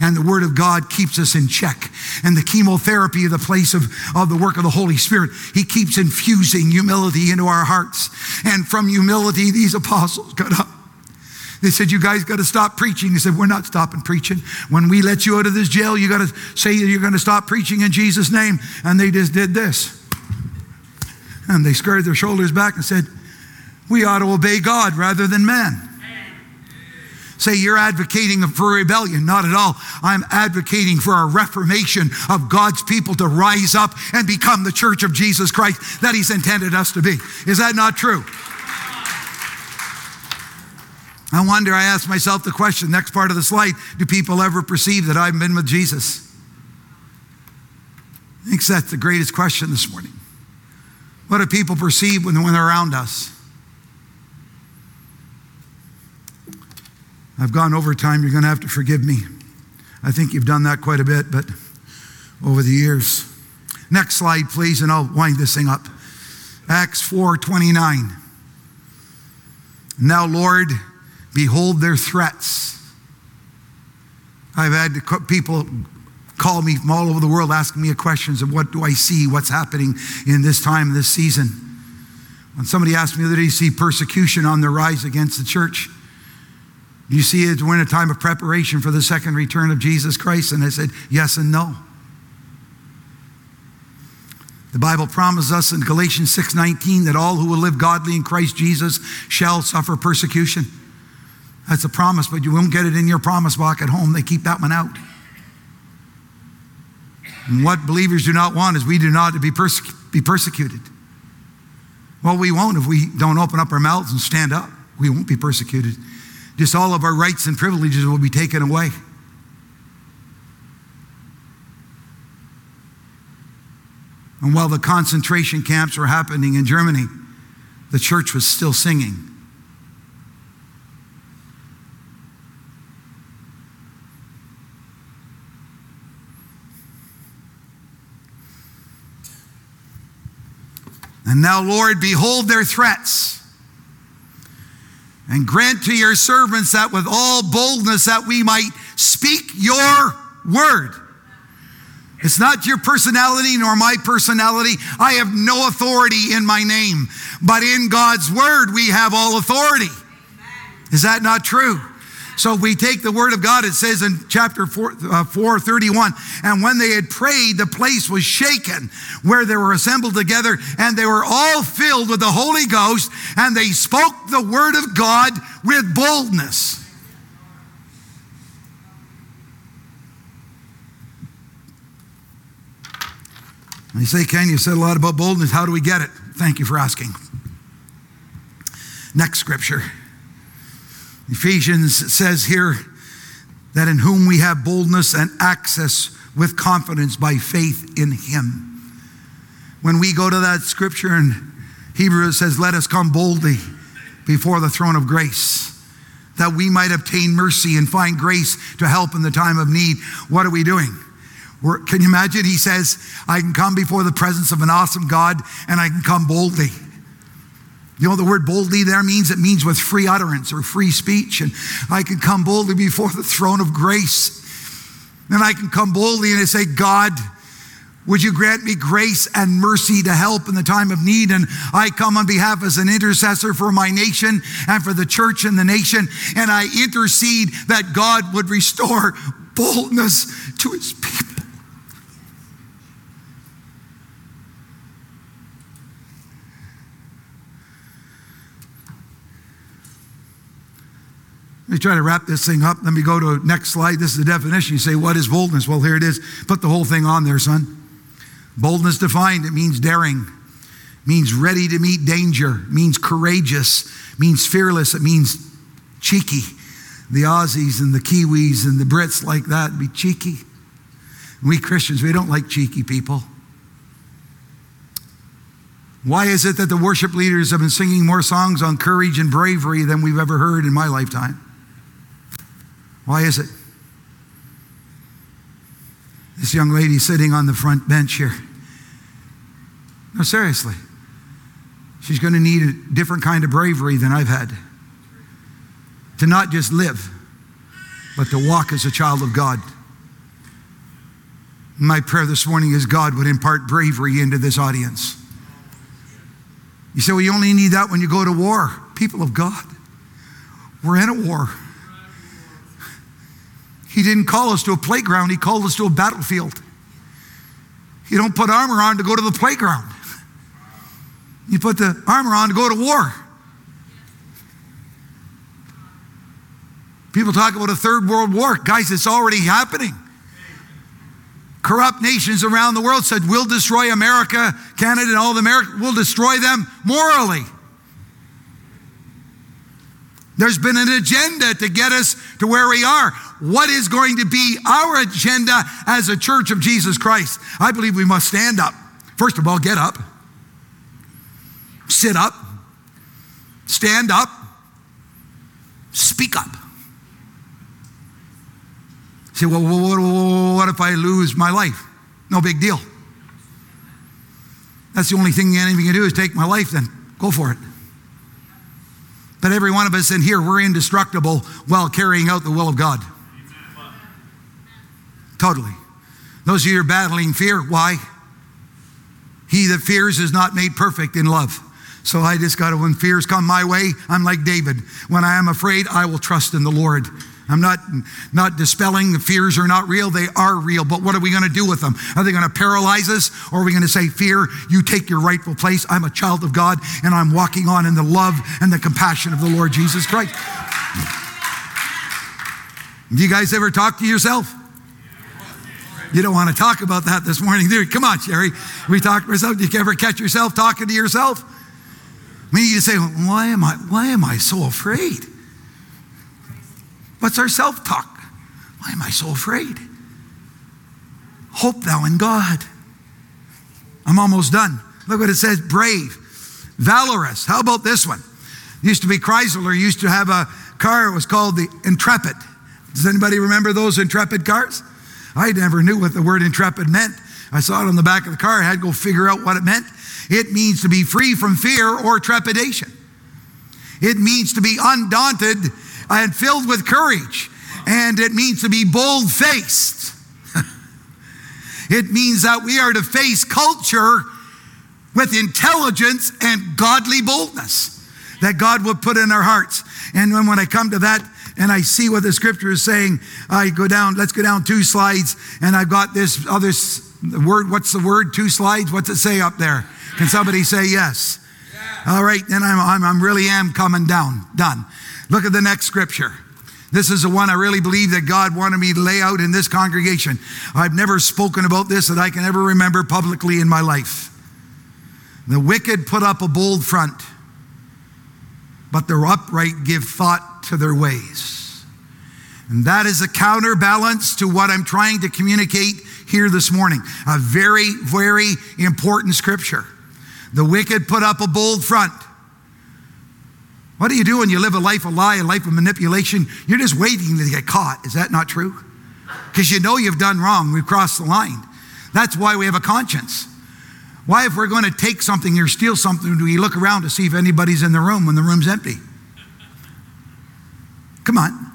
and the Word of God keeps us in check. And the chemotherapy of the place of, of the work of the Holy Spirit, He keeps infusing humility into our hearts. And from humility, these apostles got up. They said, You guys got to stop preaching. He said, We're not stopping preaching. When we let you out of this jail, you got to say you're going to stop preaching in Jesus' name. And they just did this. And they squared their shoulders back and said, We ought to obey God rather than man say you're advocating for rebellion. Not at all. I'm advocating for a reformation of God's people to rise up and become the church of Jesus Christ that He's intended us to be. Is that not true? I wonder, I ask myself the question, next part of the slide do people ever perceive that I've been with Jesus? I think that's the greatest question this morning. What do people perceive when, they're around us? I've gone over time. You're going to have to forgive me. I think you've done that quite a bit, but over the years. Next slide, please, and I'll wind this thing up. Acts 4 29. Now, Lord, behold their threats. I've had people call me from all over the world asking me questions of what do I see, what's happening in this time, this season. When somebody asked me whether they see persecution on the rise against the church, Do you see it we're a time of preparation for the second return of Jesus Christ? And I said, yes and no. The Bible promises us in Galatians 6:19 that all who will live godly in Christ Jesus shall suffer persecution. That's a promise, but you won't get it in your promise book at home. They keep that one out. And what believers do not want is we do not to be, perse- be persecuted. Well, we won't if we don't open up our mouths and stand up. We won't be persecuted just all of our rights and privileges will be taken away. And while the concentration camps were happening in Germany, the church was still singing. And now, Lord, behold their threats and grant to your servants that with all boldness that we might speak your word. It's not your personality nor my personality. I have no authority in my name, but in God's word we have all authority. Is that not true? So we take the word of God, it says in chapter 4, uh, 31, and when they had prayed, the place was shaken where they were assembled together, and they were all filled with the Holy Ghost, and they spoke the word of God with boldness. And you say, Ken, you said a lot about boldness. How do we get it? Thank you for asking. Next scripture. Ephesians says here that in whom we have boldness and access with confidence by faith in him. When we go to that scripture in Hebrews, says, Let us come boldly before the throne of grace that we might obtain mercy and find grace to help in the time of need. What are we doing? We're, can you imagine? He says, I can come before the presence of an awesome God and I can come boldly. You know, the word boldly there means it means with free utterance or free speech. And I can come boldly before the throne of grace. And I can come boldly and I say, God, would you grant me grace and mercy to help in the time of need? And I come on behalf as an intercessor for my nation and for the church and the nation. And I intercede that God would restore boldness to his people. Let me try to wrap this thing up. Let me go to next slide. This is the definition. You say, what is boldness? Well, here it is. Put the whole thing on there, son. Boldness defined, it means daring, means ready to meet danger, means courageous, means fearless, it means cheeky. The Aussies and the Kiwis and the Brits like that be cheeky. We Christians, we don't like cheeky people. Why is it that the worship leaders have been singing more songs on courage and bravery than we've ever heard in my lifetime? Why is it? This young lady sitting on the front bench here. No, seriously. She's going to need a different kind of bravery than I've had. To not just live, but to walk as a child of God. My prayer this morning is God would impart bravery into this audience. You say, well, you only need that when you go to war. People of God, we're in a war. He didn't call us to a playground, He called us to a battlefield. You don't put armor on to go to the playground, you put the armor on to go to war. People talk about a third world war. Guys, it's already happening. Corrupt nations around the world said, We'll destroy America, Canada, and all of America. We'll destroy them morally. There's been an agenda to get us to where we are. What is going to be our agenda as a church of Jesus Christ? I believe we must stand up. First of all, get up, sit up, stand up, speak up. Say, well, what if I lose my life? No big deal. That's the only thing enemy can do is take my life, then go for it. But every one of us in here, we're indestructible while carrying out the will of God. Totally. Those of you who are battling fear, why? He that fears is not made perfect in love. So I just got to, when fears come my way, I'm like David. When I am afraid, I will trust in the Lord. I'm not, not dispelling the fears are not real. They are real. But what are we going to do with them? Are they going to paralyze us? Or are we going to say, Fear, you take your rightful place. I'm a child of God and I'm walking on in the love and the compassion of the Lord Jesus Christ. Do you guys ever talk to yourself? You don't want to talk about that this morning, you? Come on, Sherry. We talk to ourselves. Do you ever catch yourself talking to yourself? I mean, you say, why am I, why am I so afraid? What's our self talk? Why am I so afraid? Hope thou in God. I'm almost done. Look what it says brave, valorous. How about this one? used to be Chrysler, used to have a car, it was called the Intrepid. Does anybody remember those Intrepid cars? I never knew what the word intrepid meant. I saw it on the back of the car. I had to go figure out what it meant. It means to be free from fear or trepidation. It means to be undaunted and filled with courage. And it means to be bold faced. <laughs> it means that we are to face culture with intelligence and godly boldness that God will put in our hearts. And when, when I come to that and I see what the scripture is saying, I go down, let's go down two slides, and I've got this other word. What's the word? Two slides? What's it say up there? Can somebody say yes? All right, then I'm, I'm, I'm really am coming down. Done. Look at the next scripture. This is the one I really believe that God wanted me to lay out in this congregation. I've never spoken about this that I can ever remember publicly in my life. The wicked put up a bold front, but the upright give thought to their ways. And that is a counterbalance to what I'm trying to communicate here this morning. A very, very important scripture. The wicked put up a bold front. What do you do when you live a life of lie, a life of manipulation? You're just waiting to get caught. Is that not true? Because you know you've done wrong. We've crossed the line. That's why we have a conscience. Why, if we're going to take something or steal something, do we look around to see if anybody's in the room when the room's empty? Come on.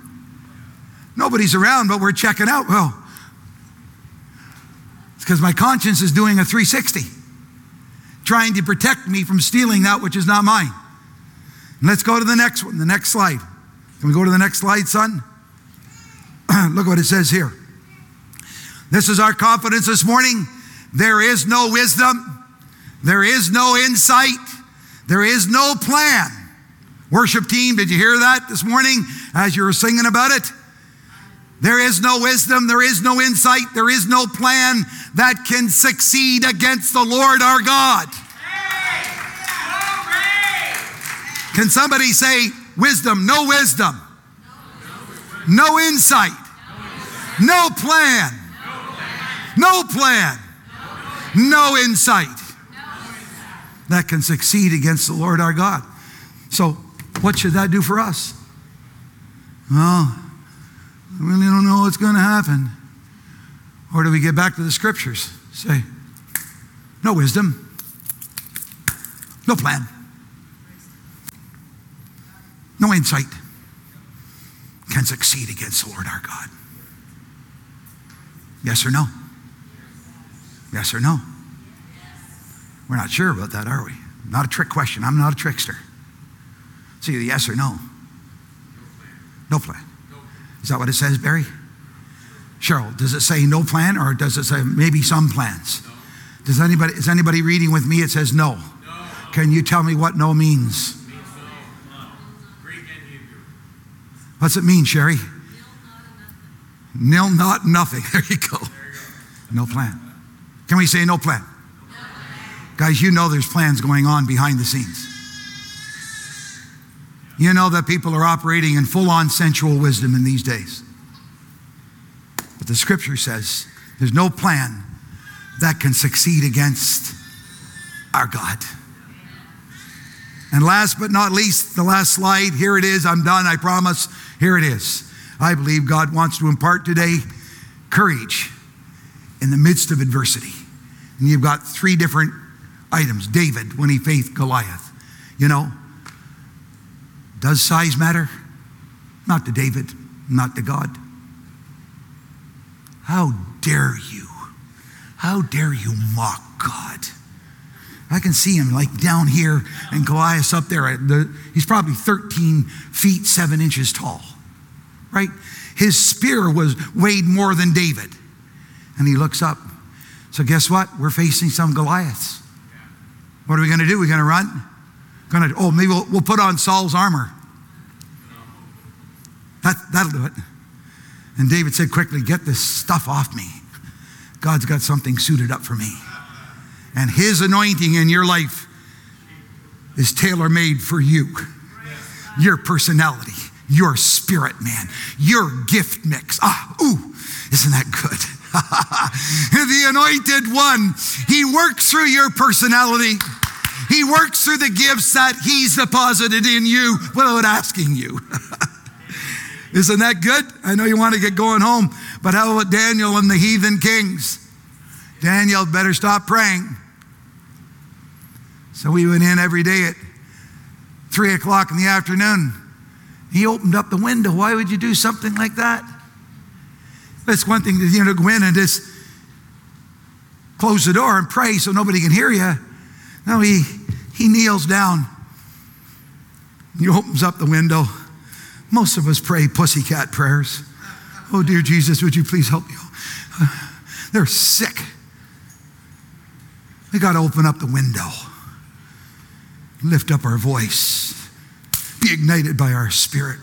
Nobody's around, but we're checking out. Well, it's because my conscience is doing a 360, trying to protect me from stealing that which is not mine. Let's go to the next one, the next slide. Can we go to the next slide, son? <clears throat> Look what it says here. This is our confidence this morning. There is no wisdom, there is no insight, there is no plan. Worship team, did you hear that this morning as you were singing about it? There is no wisdom, there is no insight, there is no plan that can succeed against the Lord our God. Can somebody say wisdom? No wisdom. No insight. No plan. No plan. No insight that can succeed against the Lord our God. So, what should that do for us? Well, I really don't know what's going to happen. Or do we get back to the scriptures? Say, no wisdom, no plan, no insight can succeed against the Lord our God. Yes or no? Yes or no? We're not sure about that, are we? Not a trick question. I'm not a trickster. It's either yes or no. No plan. Is that what it says, Barry? Cheryl, does it say no plan or does it say maybe some plans? Does anybody is anybody reading with me? It says no. Can you tell me what no means? What's it mean, Sherry? Nil, not nothing. <laughs> <laughs> There you go. No plan. Can we say no plan? Guys, you know there's plans going on behind the scenes. You know that people are operating in full on sensual wisdom in these days. But the scripture says there's no plan that can succeed against our God. And last but not least, the last slide, here it is. I'm done, I promise. Here it is. I believe God wants to impart today courage in the midst of adversity. And you've got three different items. David, when he faced Goliath. You know, does size matter? Not to David, not to God. How dare you? How dare you mock God? I can see him like down here and Goliath up there. The, he's probably 13 feet, 7 inches tall, right? His spear was weighed more than David. And he looks up. So, guess what? We're facing some Goliaths. What are we going to do? We're going to run? Going to, oh, maybe we'll, we'll put on Saul's armor. That, that'll do it. And David said quickly, Get this stuff off me. God's got something suited up for me. And his anointing in your life is tailor made for you. Your personality, your spirit, man, your gift mix. Ah, ooh, isn't that good? <laughs> the anointed one, he works through your personality. He works through the gifts that he's deposited in you without asking you. <laughs> Isn't that good? I know you want to get going home, but how about Daniel and the heathen kings? Daniel better stop praying. So we went in every day at three o'clock in the afternoon. He opened up the window. Why would you do something like that? It's one thing to you know, go in and just close the door and pray so nobody can hear you. No, he, he kneels down. He opens up the window. Most of us pray pussycat prayers. Oh, dear Jesus, would you please help me? <sighs> They're sick. We got to open up the window, lift up our voice, be ignited by our spirit,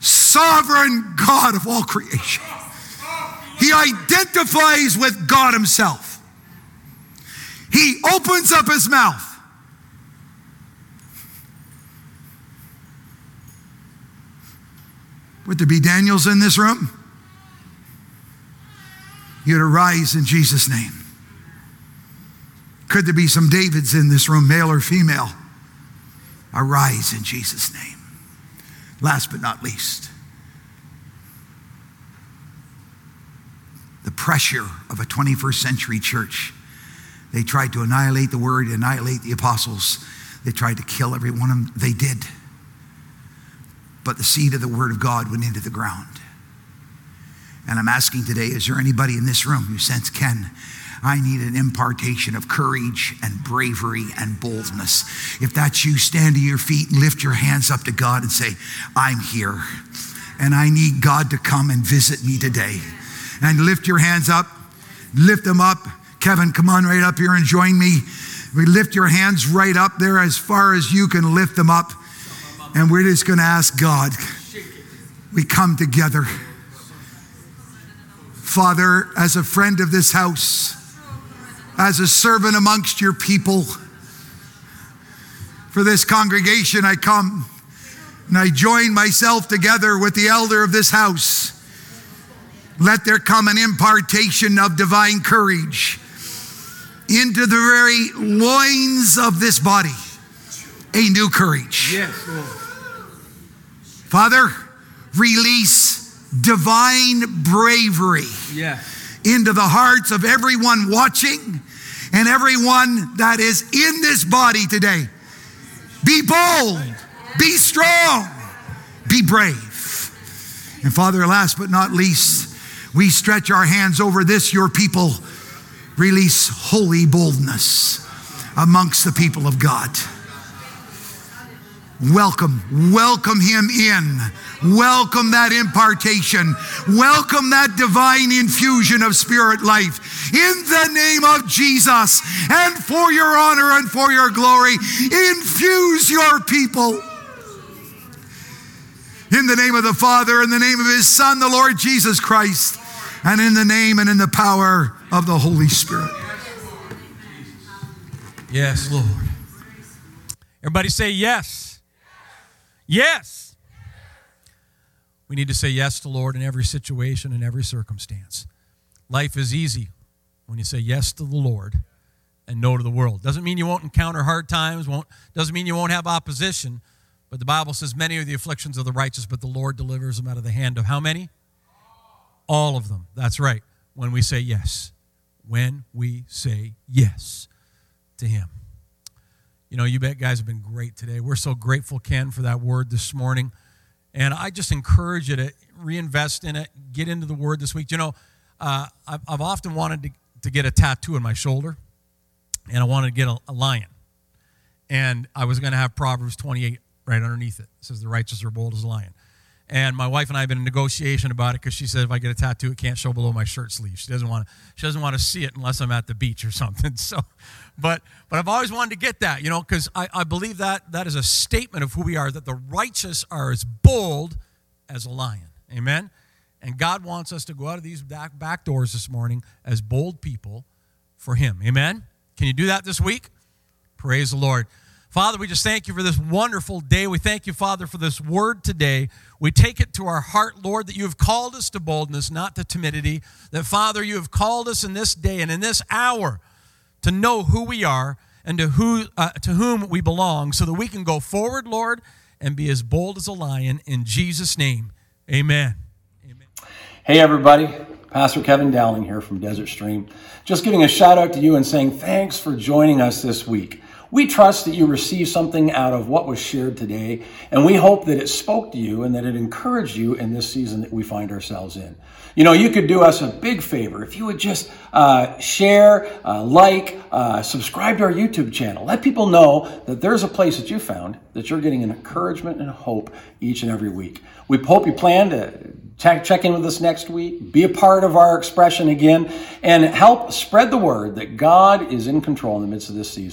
sovereign God of all creation. He identifies with God Himself. He opens up His mouth. Would there be Daniels in this room? You'd arise in Jesus' name. Could there be some Davids in this room, male or female? Arise in Jesus' name. Last but not least, the pressure of a 21st century church. They tried to annihilate the word, annihilate the apostles. They tried to kill every one of them. They did. But the seed of the word of God went into the ground. And I'm asking today is there anybody in this room who sense, Ken, I need an impartation of courage and bravery and boldness. If that's you, stand to your feet and lift your hands up to God and say, I'm here. And I need God to come and visit me today. And lift your hands up, lift them up. Kevin, come on right up here and join me. We lift your hands right up there as far as you can lift them up. And we're just going to ask God. We come together. Father, as a friend of this house, as a servant amongst your people, for this congregation I come and I join myself together with the elder of this house. Let there come an impartation of divine courage into the very loins of this body. A new courage. Yes, Lord. Father, release divine bravery Yes. Into the hearts of everyone watching and everyone that is in this body today. Be bold, be strong, be brave. And Father, last but not least, we stretch our hands over this, your people. Release holy boldness amongst the people of God. Welcome, welcome him in. Welcome that impartation. Welcome that divine infusion of spirit life. In the name of Jesus, and for your honor and for your glory, infuse your people. In the name of the Father, in the name of his Son, the Lord Jesus Christ, and in the name and in the power of the Holy Spirit. Yes, Lord. Everybody say yes. Yes. We need to say yes to the Lord in every situation and every circumstance. Life is easy when you say yes to the Lord and no to the world. Doesn't mean you won't encounter hard times, won't doesn't mean you won't have opposition, but the Bible says many are the afflictions of the righteous, but the Lord delivers them out of the hand of how many? All of them. That's right. When we say yes. When we say yes to him. You know, you bet guys have been great today. We're so grateful, Ken, for that word this morning. And I just encourage you to reinvest in it, get into the word this week. You know, uh, I've, I've, often wanted to, to get a tattoo on my shoulder, and I wanted to get a, a lion. And I was going to have Proverbs 28 right underneath it. It says, The righteous are bold as a lion. And my wife and I have been in negotiation about it because she said if I get a tattoo, it can't show below my shirt sleeve. She doesn't want to. She doesn't want to see it unless I'm at the beach or <laughs> something. So, but but I've always wanted to get that, you know, because I, I believe that that is a statement of who we are. That the righteous are as bold as a lion. Amen. And God wants us to go out of these back, back doors this morning as bold people for Him. Amen. Can you do that this week? Praise the Lord. Father, we just thank you for this wonderful day. We thank you, Father, for this word today. We take it to our heart, Lord, that you have called us to boldness, not to timidity. That, Father, you have called us in this day and in this hour to know who we are and to, who, uh, to whom we belong so that we can go forward, Lord, and be as bold as a lion. In Jesus' name, amen. amen. Hey, everybody. Pastor Kevin Dowling here from Desert Stream. Just giving a shout out to you and saying thanks for joining us this week. We trust that you received something out of what was shared today, and we hope that it spoke to you and that it encouraged you in this season that we find ourselves in. You know, you could do us a big favor if you would just uh, share, uh, like, uh, subscribe to our YouTube channel. Let people know that there's a place that you found that you're getting an encouragement and hope each and every week. We hope you plan to check, check in with us next week, be a part of our expression again, and help spread the word that God is in control in the midst of this season.